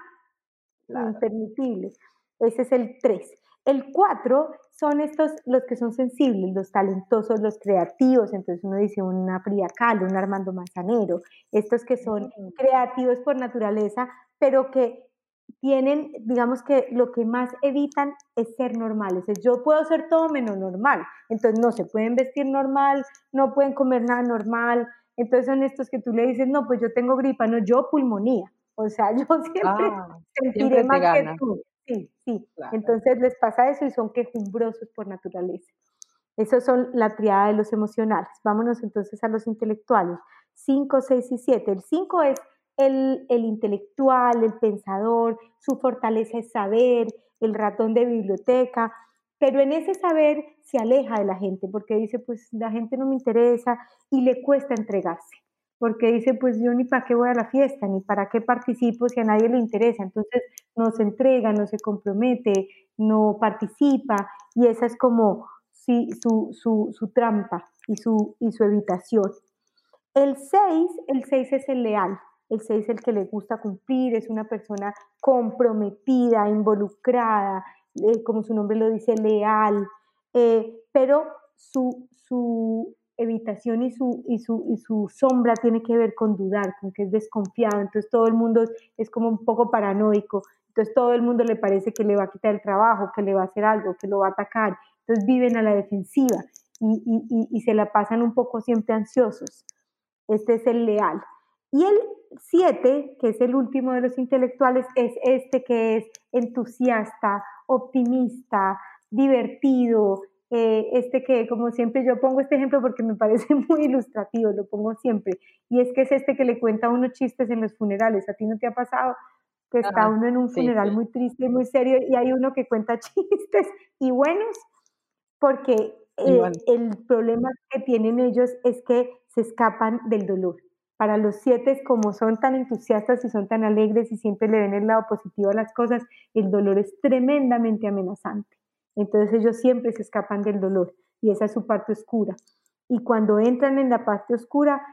impermisible. Ese es el 3. El 4 son estos, los que son sensibles, los talentosos, los creativos. Entonces uno dice una Frida Kahlo, un Armando Manzanero, estos que son creativos por naturaleza, pero que tienen, digamos que lo que más evitan es ser normales. yo puedo ser todo menos normal. Entonces no se pueden vestir normal, no pueden comer nada normal, Entonces son estos que tú le dices, no, pues yo tengo gripa, no, yo pulmonía. O sea, yo siempre ah, sentiré más que tú. Sí, sí. Entonces les pasa eso y son quejumbrosos por naturaleza. Esos son la triada de los emocionales. Vámonos entonces a los intelectuales. 5, 6 y 7. El 5 es el, el, intelectual, el pensador, su fortaleza es saber, el ratón de biblioteca, pero en ese saber se aleja de la gente porque dice, pues la gente no me interesa y le cuesta entregarse, porque dice, pues yo ni para qué voy a la fiesta, ni para qué participo si a nadie le interesa, entonces no se entrega, no se compromete, no participa y esa es como su, su, su trampa y su, y su evitación. El 6, el 6 es el leal, el 6 es el que le gusta cumplir, es una persona comprometida, involucrada, eh, como su nombre lo dice, leal, eh, pero su, su evitación y su, y, su, y su sombra tiene que ver con dudar, con que es desconfiado, entonces todo el mundo es como un poco paranoico, entonces todo el mundo le parece que le va a quitar el trabajo, que le va a hacer algo, que lo va a atacar, entonces viven a la defensiva y, y, y se la pasan un poco siempre ansiosos. Este es el leal. Y el 7, que es el último de los intelectuales, es este que es entusiasta, optimista, divertido, eh, este que, como siempre, yo pongo este ejemplo porque me parece muy ilustrativo, lo pongo siempre, y es que es este que le cuenta unos chistes en los funerales. ¿A ti no te ha pasado que está uno en un funeral muy triste y muy serio y hay uno que cuenta chistes y buenos? Porque eh, el problema que tienen ellos es que se escapan del dolor. Para los siete, como son tan entusiastas y son tan alegres y siempre le ven el lado positivo a las cosas, el dolor es tremendamente amenazante. Entonces ellos siempre se escapan del dolor y esa es su parte oscura. Y cuando entran en la parte oscura,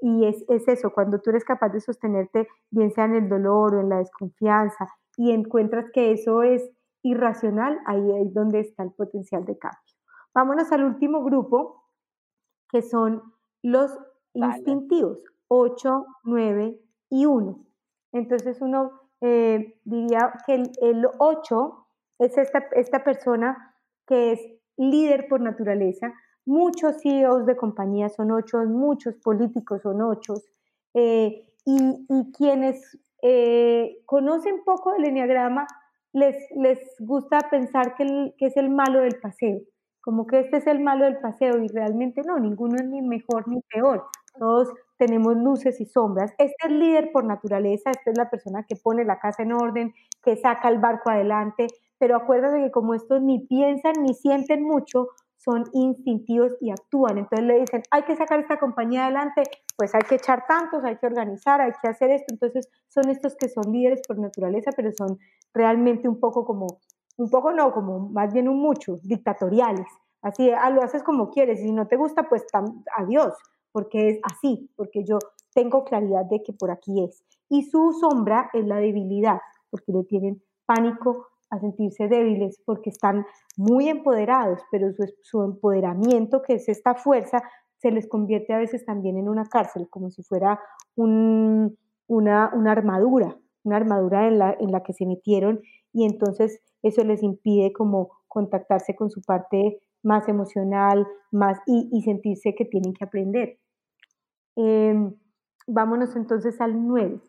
y es, es eso, cuando tú eres capaz de sostenerte, bien sea en el dolor o en la desconfianza, y encuentras que eso es irracional, ahí es donde está el potencial de cambio. Vámonos al último grupo, que son los instintivos. 8, 9 y 1. Entonces uno eh, diría que el, 8 es esta, esta persona que es líder por naturaleza. Muchos CEOs de compañías son 8, muchos políticos son 8. Eh, y, quienes eh, conocen poco del enneagrama les, les gusta pensar que, que es el malo del paseo, como que este es el malo del paseo y realmente no, ninguno es ni mejor ni peor. Todos tenemos luces y sombras. Este es líder por naturaleza, esta es la persona que pone la casa en orden, que saca el barco adelante, pero acuérdate que como estos ni piensan ni sienten mucho, son instintivos y actúan. Entonces le dicen, hay que sacar esta compañía adelante, pues hay que echar tantos, hay que organizar, hay que hacer esto. Entonces son estos que son líderes por naturaleza, pero son realmente un poco como, un poco no, como más bien un mucho, dictatoriales. Así, ah, lo haces como quieres y si no te gusta, pues adiós porque es así, porque yo tengo claridad de que por aquí es. Y su sombra es la debilidad, porque le tienen pánico a sentirse débiles, porque están muy empoderados, pero su, empoderamiento, que es esta fuerza, se les convierte a veces también en una cárcel, como si fuera una, una, armadura, una armadura en la, en la que se metieron y entonces eso les impide como contactarse con su parte más emocional, más y, sentirse que tienen que aprender. Em, vámonos entonces al 9.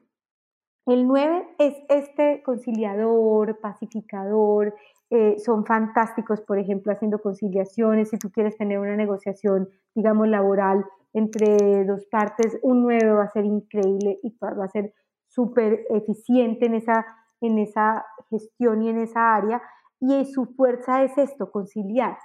El 9 es este conciliador, pacificador, eh, son fantásticos, por ejemplo, haciendo conciliaciones. Si tú quieres tener una negociación, digamos, laboral entre dos partes, un 9 va a ser increíble y va a ser súper eficiente en esa, en esa gestión y en esa área. Y su fuerza es esto, conciliar.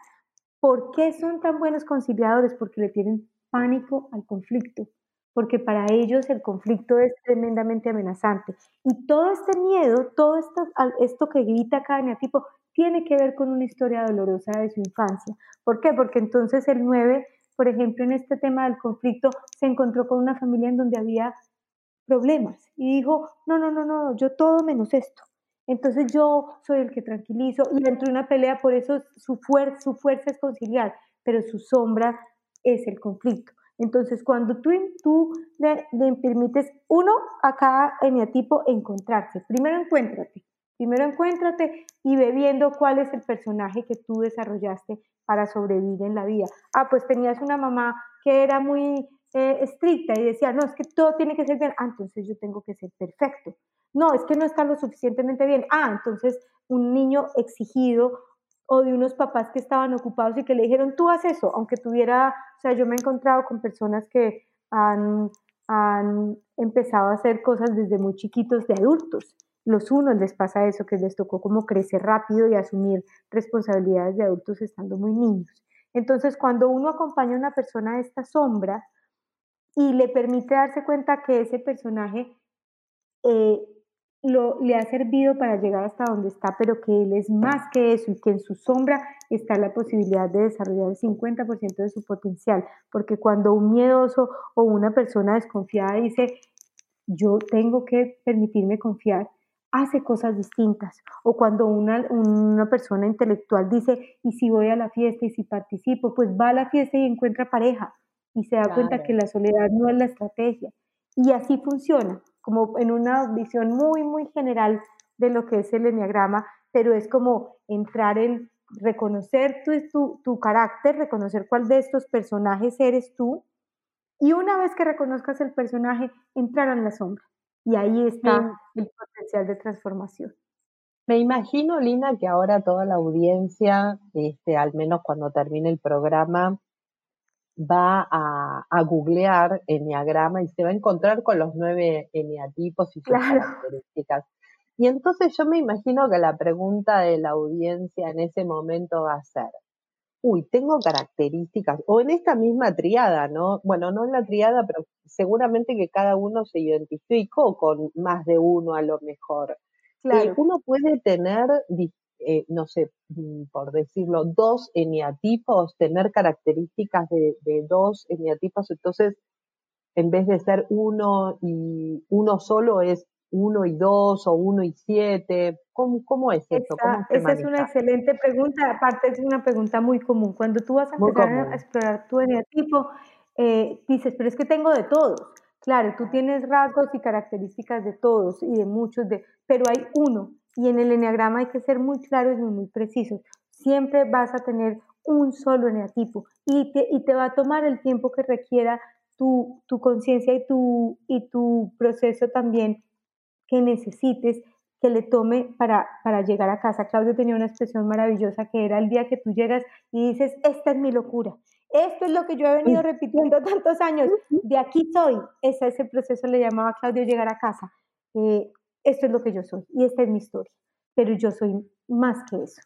¿Por qué son tan buenos conciliadores? Porque le tienen pánico al conflicto, porque para ellos el conflicto es tremendamente amenazante. Y todo este miedo, todo esto, esto que grita cada tipo, tiene que ver con una historia dolorosa de su infancia. ¿Por qué? Porque entonces el 9, por ejemplo, en este tema del conflicto, se encontró con una familia en donde había problemas y dijo, no, no, no, no, yo todo menos esto. Entonces yo soy el que tranquilizo y entró una pelea, por eso su, su fuerza es conciliar, pero su sombra es el conflicto. Entonces, cuando tú, tú le, permites, uno, a cada eneatipo encontrarse. Primero encuéntrate, primero encuéntrate y ve viendo cuál es el personaje que tú desarrollaste para sobrevivir en la vida. Ah, pues tenías una mamá que era muy eh, estricta y decía, no, es que todo tiene que ser bien, ah, entonces yo tengo que ser perfecto. No, es que no está lo suficientemente bien. Ah, entonces un niño exigido o de unos papás que estaban ocupados y que le dijeron, tú haz eso, aunque tuviera, o sea, yo me he encontrado con personas que han, han empezado a hacer cosas desde muy chiquitos de adultos. Los unos les pasa eso, que les tocó como crecer rápido y asumir responsabilidades de adultos estando muy niños. Entonces, cuando uno acompaña a una persona a esta sombra y le permite darse cuenta que ese personaje eh, lo, le ha servido para llegar hasta donde está, pero que él es más que eso y que en su sombra está la posibilidad de desarrollar el 50% de su potencial. Porque cuando un miedoso o una persona desconfiada dice, yo tengo que permitirme confiar, hace cosas distintas. O cuando una, una persona intelectual dice, y si voy a la fiesta y si participo, pues va a la fiesta y encuentra pareja y se da cuenta que la soledad no es la estrategia. Y así funciona como en una visión muy, muy general de lo que es el enneagrama, pero es como entrar en reconocer tu, tu, tu carácter, reconocer cuál de estos personajes eres tú, y una vez que reconozcas el personaje, entrar en la sombra. Y ahí está el potencial de transformación. Me imagino, Lina, que ahora toda la audiencia, este, al menos cuando termine el programa, va a, a, googlear Enneagrama y se va a encontrar con los nueve eneatipos y sus características. Y entonces yo me imagino que la pregunta de la audiencia en ese momento va a ser, uy, tengo características, o en esta misma triada, ¿no? Bueno, no en la triada, pero seguramente que cada uno se identificó con más de uno a lo mejor. Eh, claro. uno puede tener eh, no sé, mm, por decirlo, dos eneatipos, tener características de, dos eneatipos, entonces en vez de ser uno y uno solo es uno y dos o uno y siete. ¿Cómo, cómo es eso? esa es una excelente pregunta. Aparte es una pregunta muy común. Cuando tú vas a empezar a explorar tu eneatipo, eh, dices, pero es que tengo de todos. Claro, tú tienes rasgos y características de todos y de muchos, de, pero hay uno y en el eneagrama hay que ser muy claros y muy precisos. Siempre vas a tener un solo eneatipo y te, y te va a tomar el tiempo que requiera tu, tu conciencia y tu, y tu proceso también que necesites que le tome para, para llegar a casa. Claudio tenía una expresión maravillosa que era el día que tú llegas y dices, esta es mi locura, esto es lo que yo he venido repitiendo tantos años, de aquí soy. Ese, ese proceso le llamaba Claudio llegar a casa. Eh, esto es lo que yo soy y esta es mi historia, pero yo soy más que eso.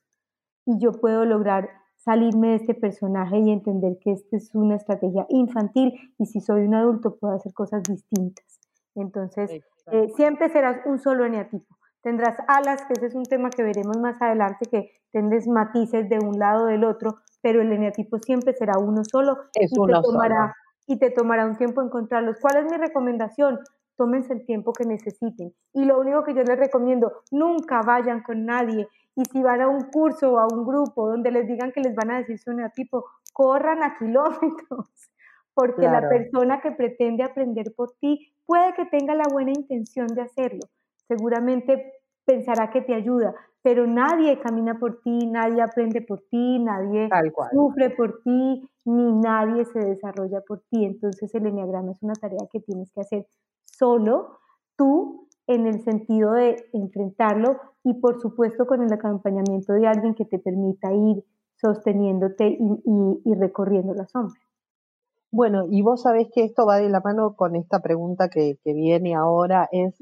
Y yo puedo lograr salirme de este personaje y entender que esta es una estrategia infantil y si soy un adulto puedo hacer cosas distintas. Entonces, eh, siempre serás un solo eneatipo. Tendrás alas, que ese es un tema que veremos más adelante, que tendrás matices de un lado o del otro, pero el eneatipo siempre será uno solo, es y, te tomará, y te tomará un tiempo encontrarlos. ¿Cuál es mi recomendación? Tómense el tiempo que necesiten. Y lo único que yo les recomiendo, nunca vayan con nadie. Y si van a un curso o a un grupo donde les digan que les van a decir su tipo, corran a kilómetros, porque la persona que pretende aprender por ti puede que tenga la buena intención de hacerlo. Seguramente pensará que te ayuda, pero nadie camina por ti, nadie aprende por ti, nadie sufre por ti, ni nadie se desarrolla por ti. Entonces el enneagrama es una tarea que tienes que hacer solo tú en el sentido de enfrentarlo y por supuesto con el acompañamiento de alguien que te permita ir sosteniéndote y, recorriendo la sombra. Bueno, y vos sabés que esto va de la mano con esta pregunta que, que viene ahora, es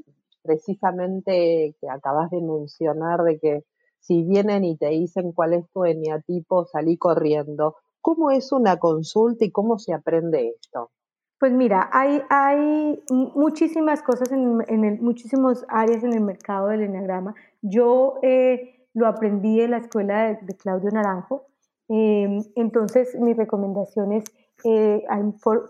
precisamente que acabas de mencionar de que si vienen y te dicen cuál es tu eneatipo, salí corriendo. ¿Cómo es una consulta y cómo se aprende esto? Pues mira, hay, hay muchísimas cosas en, en muchísimas áreas en el mercado del enneagrama. Yo eh, lo aprendí en la escuela de, Claudio Naranjo. Em, entonces, mi recomendación es, eh, hay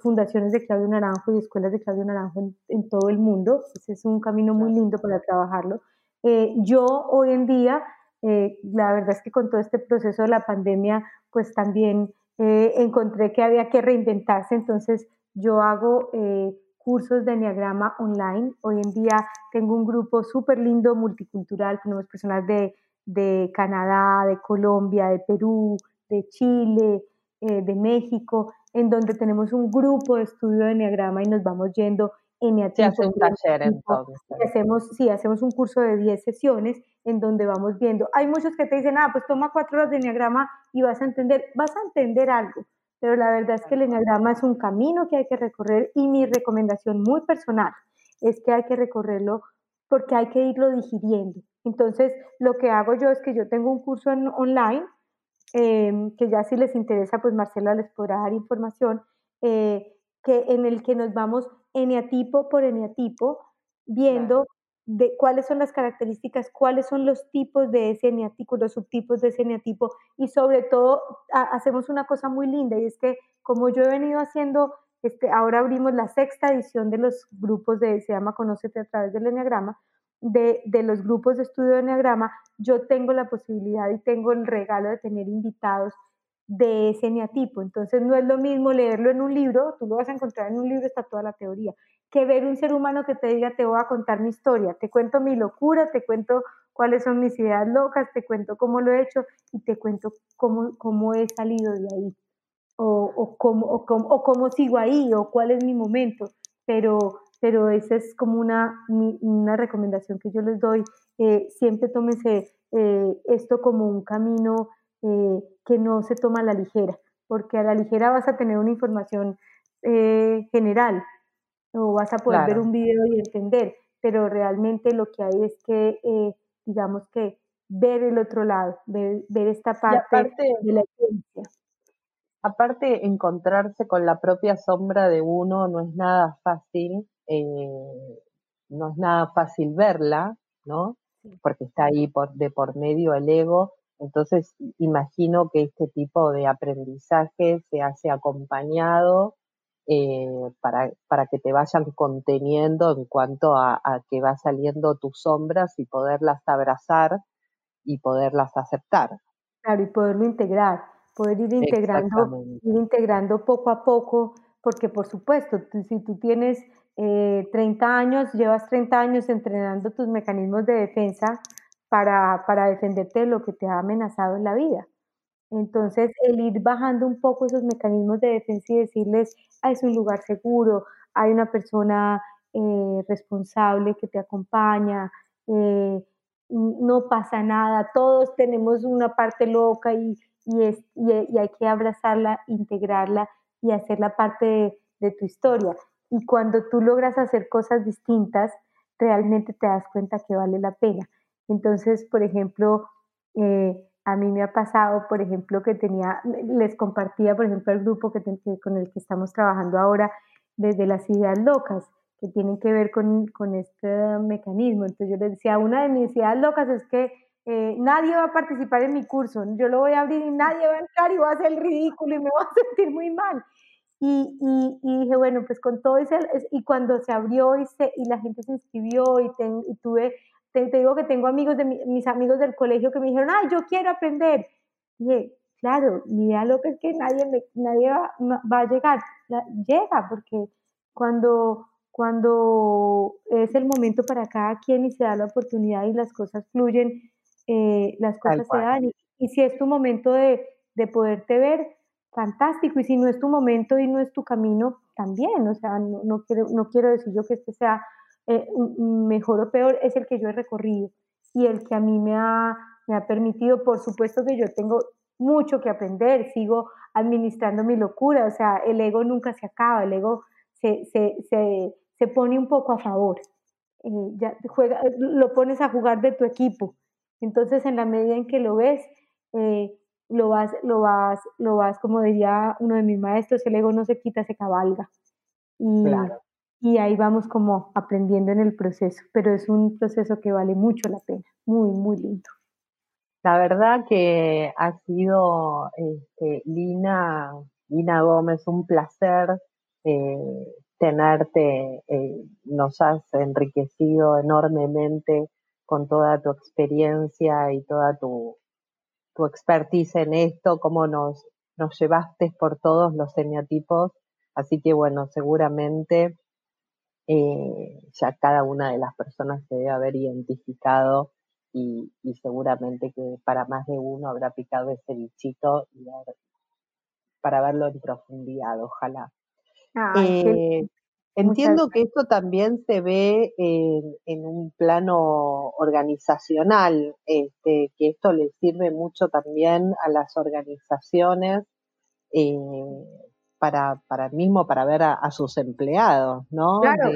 fundaciones de Claudio Naranjo y escuelas de Claudio Naranjo en, todo el mundo. Ese es un camino muy lindo para trabajarlo. Eh, yo hoy en día, la verdad es que con todo este proceso de la pandemia, pues también encontré que había que reinventarse. Entonces, yo hago eh, cursos de Enneagrama online. Hoy en día tengo un grupo súper lindo, multicultural. Tenemos personas de, Canadá, de Colombia, de Perú, de Chile, eh, de México. en donde tenemos un grupo de estudio de Enneagrama y nos vamos yendo hace un taller entonces. hacemos, sí, hacemos un curso de 10 sesiones en donde vamos viendo. Hay muchos que te dicen, ah, pues toma cuatro horas de Enneagrama y vas a entender, vas a entender algo. Pero la verdad es que el Enneagrama es un camino que hay que recorrer y mi recomendación muy personal es que hay que recorrerlo porque hay que irlo digiriendo. Entonces, lo que hago yo es que yo tengo un curso en, online, em, que ya si les interesa, pues Marcela les podrá dar información, eh, que, en el que nos vamos eneatipo por eneatipo, viendo de cuáles son las características, cuáles son los tipos de ese eneatipo, los subtipos de ese eneatipo, y sobre todo hacemos una cosa muy linda, y es que como yo he venido haciendo este, ahora abrimos la sexta edición de los grupos de, se llama Conócete a través del Enneagrama, de, de, los grupos de estudio de Enneagrama, yo tengo la posibilidad y tengo el regalo de tener invitados de ese eneatipo. Entonces no es lo mismo leerlo en un libro, tú lo vas a encontrar en un libro, está toda la teoría, que ver un ser humano que te diga, te voy a contar mi historia, te cuento mi locura, te cuento cuáles son mis ideas locas, te cuento cómo lo he hecho y te cuento cómo, cómo he salido de ahí o, o, cómo, o, o cómo sigo ahí, o cuál es mi momento, pero, pero esa es como una, una recomendación que yo les doy. Eh, siempre tómense eh, esto como un camino eh, que no se toma a la ligera, porque a la ligera vas a tener una información general o vas a poder ver un video y entender, pero realmente lo que hay es que, digamos que, ver el otro lado, ver, ver esta parte de la esencia. Aparte, encontrarse con la propia sombra de uno no es nada fácil, eh, no es nada fácil verla, ¿no? Porque está ahí por, de por medio el ego. Entonces, imagino que este tipo de aprendizaje se hace acompañado eh, para, para, que te vayan conteniendo en cuanto a, a que va saliendo tus sombras y poderlas abrazar y poderlas aceptar. Claro, y poderlo integrar poder ir integrando, ir integrando poco a poco, porque por supuesto, si tú tienes 30 eh, años, llevas 30 años entrenando tus mecanismos de defensa para, para defenderte de lo que te ha amenazado en la vida. Entonces, el ir bajando un poco esos mecanismos de defensa y decirles, ah, es un lugar seguro, hay una persona eh, responsable que te acompaña, eh, no pasa nada, todos tenemos una parte loca y, y, es, y, hay que abrazarla, integrarla y hacerla parte de, tu historia. Y cuando tú logras hacer cosas distintas, realmente te das cuenta que vale la pena. Entonces, por ejemplo, eh, a mí me ha pasado, por ejemplo, que tenía, les compartía, por ejemplo, el grupo que, con el que estamos trabajando ahora, desde las ideas locas, que tienen que ver con, con este mecanismo. Entonces yo les decía, una de mis ideas locas es que eh, nadie va a participar en mi curso, yo lo voy a abrir y nadie va a entrar y va a hacer el ridículo y me voy a sentir muy mal. Y, y, dije, bueno, pues con todo ese, y cuando se abrió y, se, y la gente se inscribió y, y tuve, te, digo que tengo amigos de mis amigos del colegio que me dijeron, ay, yo quiero aprender. Y dije, claro, mi idea loca es que nadie, me, nadie va, va, a llegar. llega, porque cuando, cuando es el momento para cada quien y se da la oportunidad y las cosas fluyen, eh, las cosas se dan. Y, si es tu momento de, de, poderte ver, fantástico. Y si no es tu momento y no es tu camino, también. O sea, no, no quiero, no quiero decir yo que este sea eh, mejor o peor, es el que yo he recorrido y el que a mí me ha, me ha permitido, por supuesto que yo tengo mucho que aprender, sigo administrando mi locura, o sea, el ego nunca se acaba, el ego se, se, se, se pone un poco a favor. Eh, ya juega, lo pones a jugar de tu equipo entonces, en la medida en que lo ves, eh, lo vas, lo vas, lo vas, como diría uno de mis maestros, el ego no se quita, se cabalga. Y ahí vamos como aprendiendo en el proceso, pero es un proceso que vale mucho la pena, muy, muy lindo. La verdad que ha sido, este, Lina, Lina Gómez, un placer eh, tenerte, eh, nos has enriquecido enormemente con toda tu experiencia y toda tu, tu expertise en esto, cómo nos, nos llevaste por todos los semiotipos. Así que bueno, seguramente eh, ya cada una de las personas se debe haber identificado y, y, seguramente que para más de uno habrá picado ese bichito y para verlo en profundidad, ojalá. Eh, entiendo que esto también se ve en, un plano organizacional, este, que esto le sirve mucho también a las organizaciones eh, para, para mismo para ver a, sus empleados, ¿no? Claro,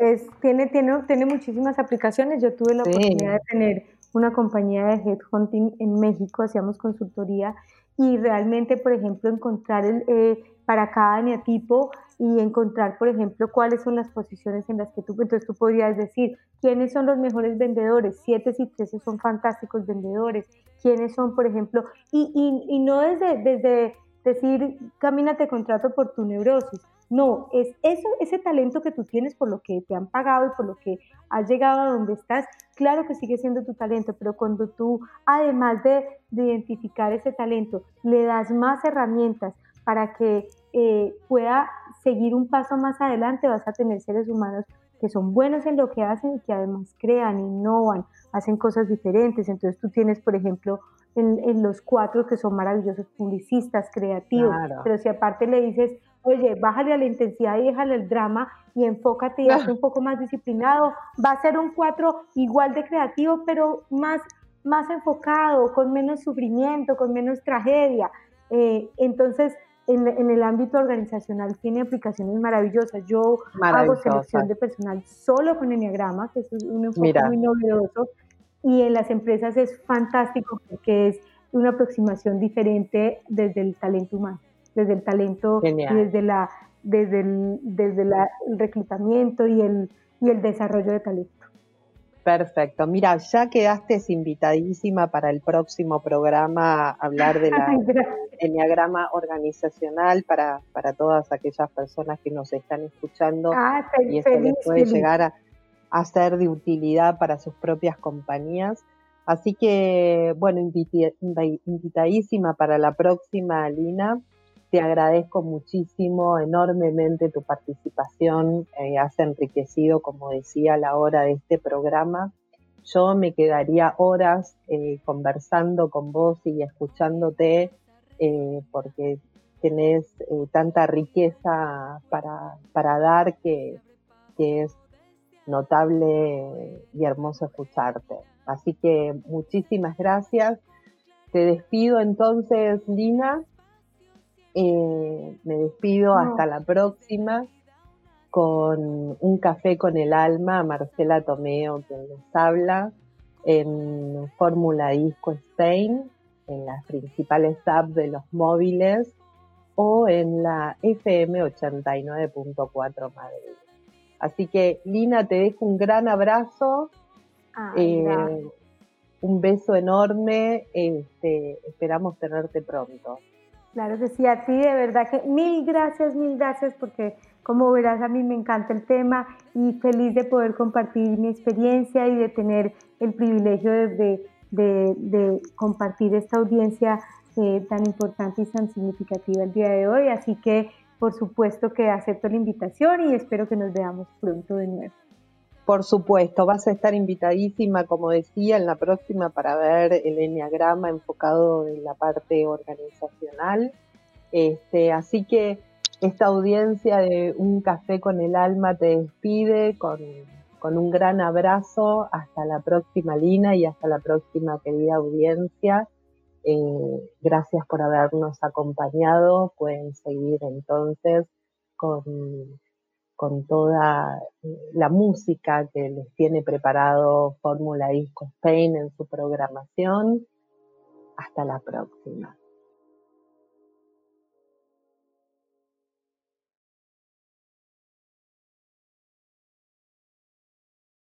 es, tiene, tiene, tiene muchísimas aplicaciones. Yo tuve la oportunidad de tener una compañía de headhunting en México, hacíamos consultoría y realmente, por ejemplo, encontrar el, eh, para cada eneatipo y encontrar, por ejemplo, cuáles son las posiciones en las que tú, entonces tú podrías decir, quiénes son los mejores vendedores, siete y 13 son fantásticos vendedores, quiénes son, por ejemplo, y, y, y no desde, desde decir, camínate contrato por tu neurosis, no, es eso, ese talento que tú tienes por lo que te han pagado y por lo que has llegado a donde estás, claro que sigue siendo tu talento, pero cuando tú, además de, identificar ese talento, le das más herramientas para que eh, pueda seguir un paso más adelante, vas a tener seres humanos que son buenos en lo que hacen y que además crean, innovan, hacen cosas diferentes. Entonces tú tienes, por ejemplo, en, los cuatro que son maravillosos publicistas, creativos, pero si aparte le dices, oye, bájale a la intensidad y déjale el drama y enfócate y hazte un poco más disciplinado. Va a ser un cuatro igual de creativo, pero más, más enfocado, con menos sufrimiento, con menos tragedia. Eh, entonces, en, el ámbito organizacional tiene aplicaciones maravillosas. Yo hago selección de personal solo con Enneagrama, que es un enfoque muy novedoso, y en las empresas es fantástico porque es una aproximación diferente desde el talento humano desde el talento y desde la desde el, desde el reclutamiento y el, y el desarrollo de talento. Perfecto. Mira, ya quedaste invitadísima para el próximo programa a hablar de la enneagrama organizacional para, para todas aquellas personas que nos están escuchando ah, y esto les puede llegar a, a, ser de utilidad para sus propias compañías. Así que, bueno, invitadísima para la próxima, Lina. Te agradezco muchísimo, enormemente tu participación. Eh, has enriquecido, como decía, la hora de este programa. Yo me quedaría horas eh, conversando con vos y escuchándote eh, porque tenés tanta riqueza para, para dar que, que es notable y hermoso escucharte. Así que muchísimas gracias. Te despido entonces, Lina, eh, me despido hasta la próxima con un café con el alma, Marcela Tomeo quien les habla, en Fórmula Disco Spain, en las principales apps de los móviles o en la FM 89.4 Madrid. Así que Lina, te dejo un gran abrazo, eh, un beso enorme, este, esperamos tenerte pronto. Claro que sí, a ti de verdad que mil gracias, mil gracias, porque como verás a mí me encanta el tema y feliz de poder compartir mi experiencia y de tener el privilegio de, compartir esta audiencia eh, tan importante y tan significativa el día de hoy. Así que por supuesto que acepto la invitación y espero que nos veamos pronto de nuevo. Por supuesto, vas a estar invitadísima, como decía, en la próxima para ver el enneagrama enfocado en la parte organizacional. Este, así que esta audiencia de Un Café con el Alma te despide con, un gran abrazo. Hasta la próxima, Lina, y hasta la próxima, querida audiencia. Eh, gracias por habernos acompañado. Pueden seguir entonces con con toda eh, la música que les tiene preparado Fórmula Disco Spain en su programación. Hasta la próxima.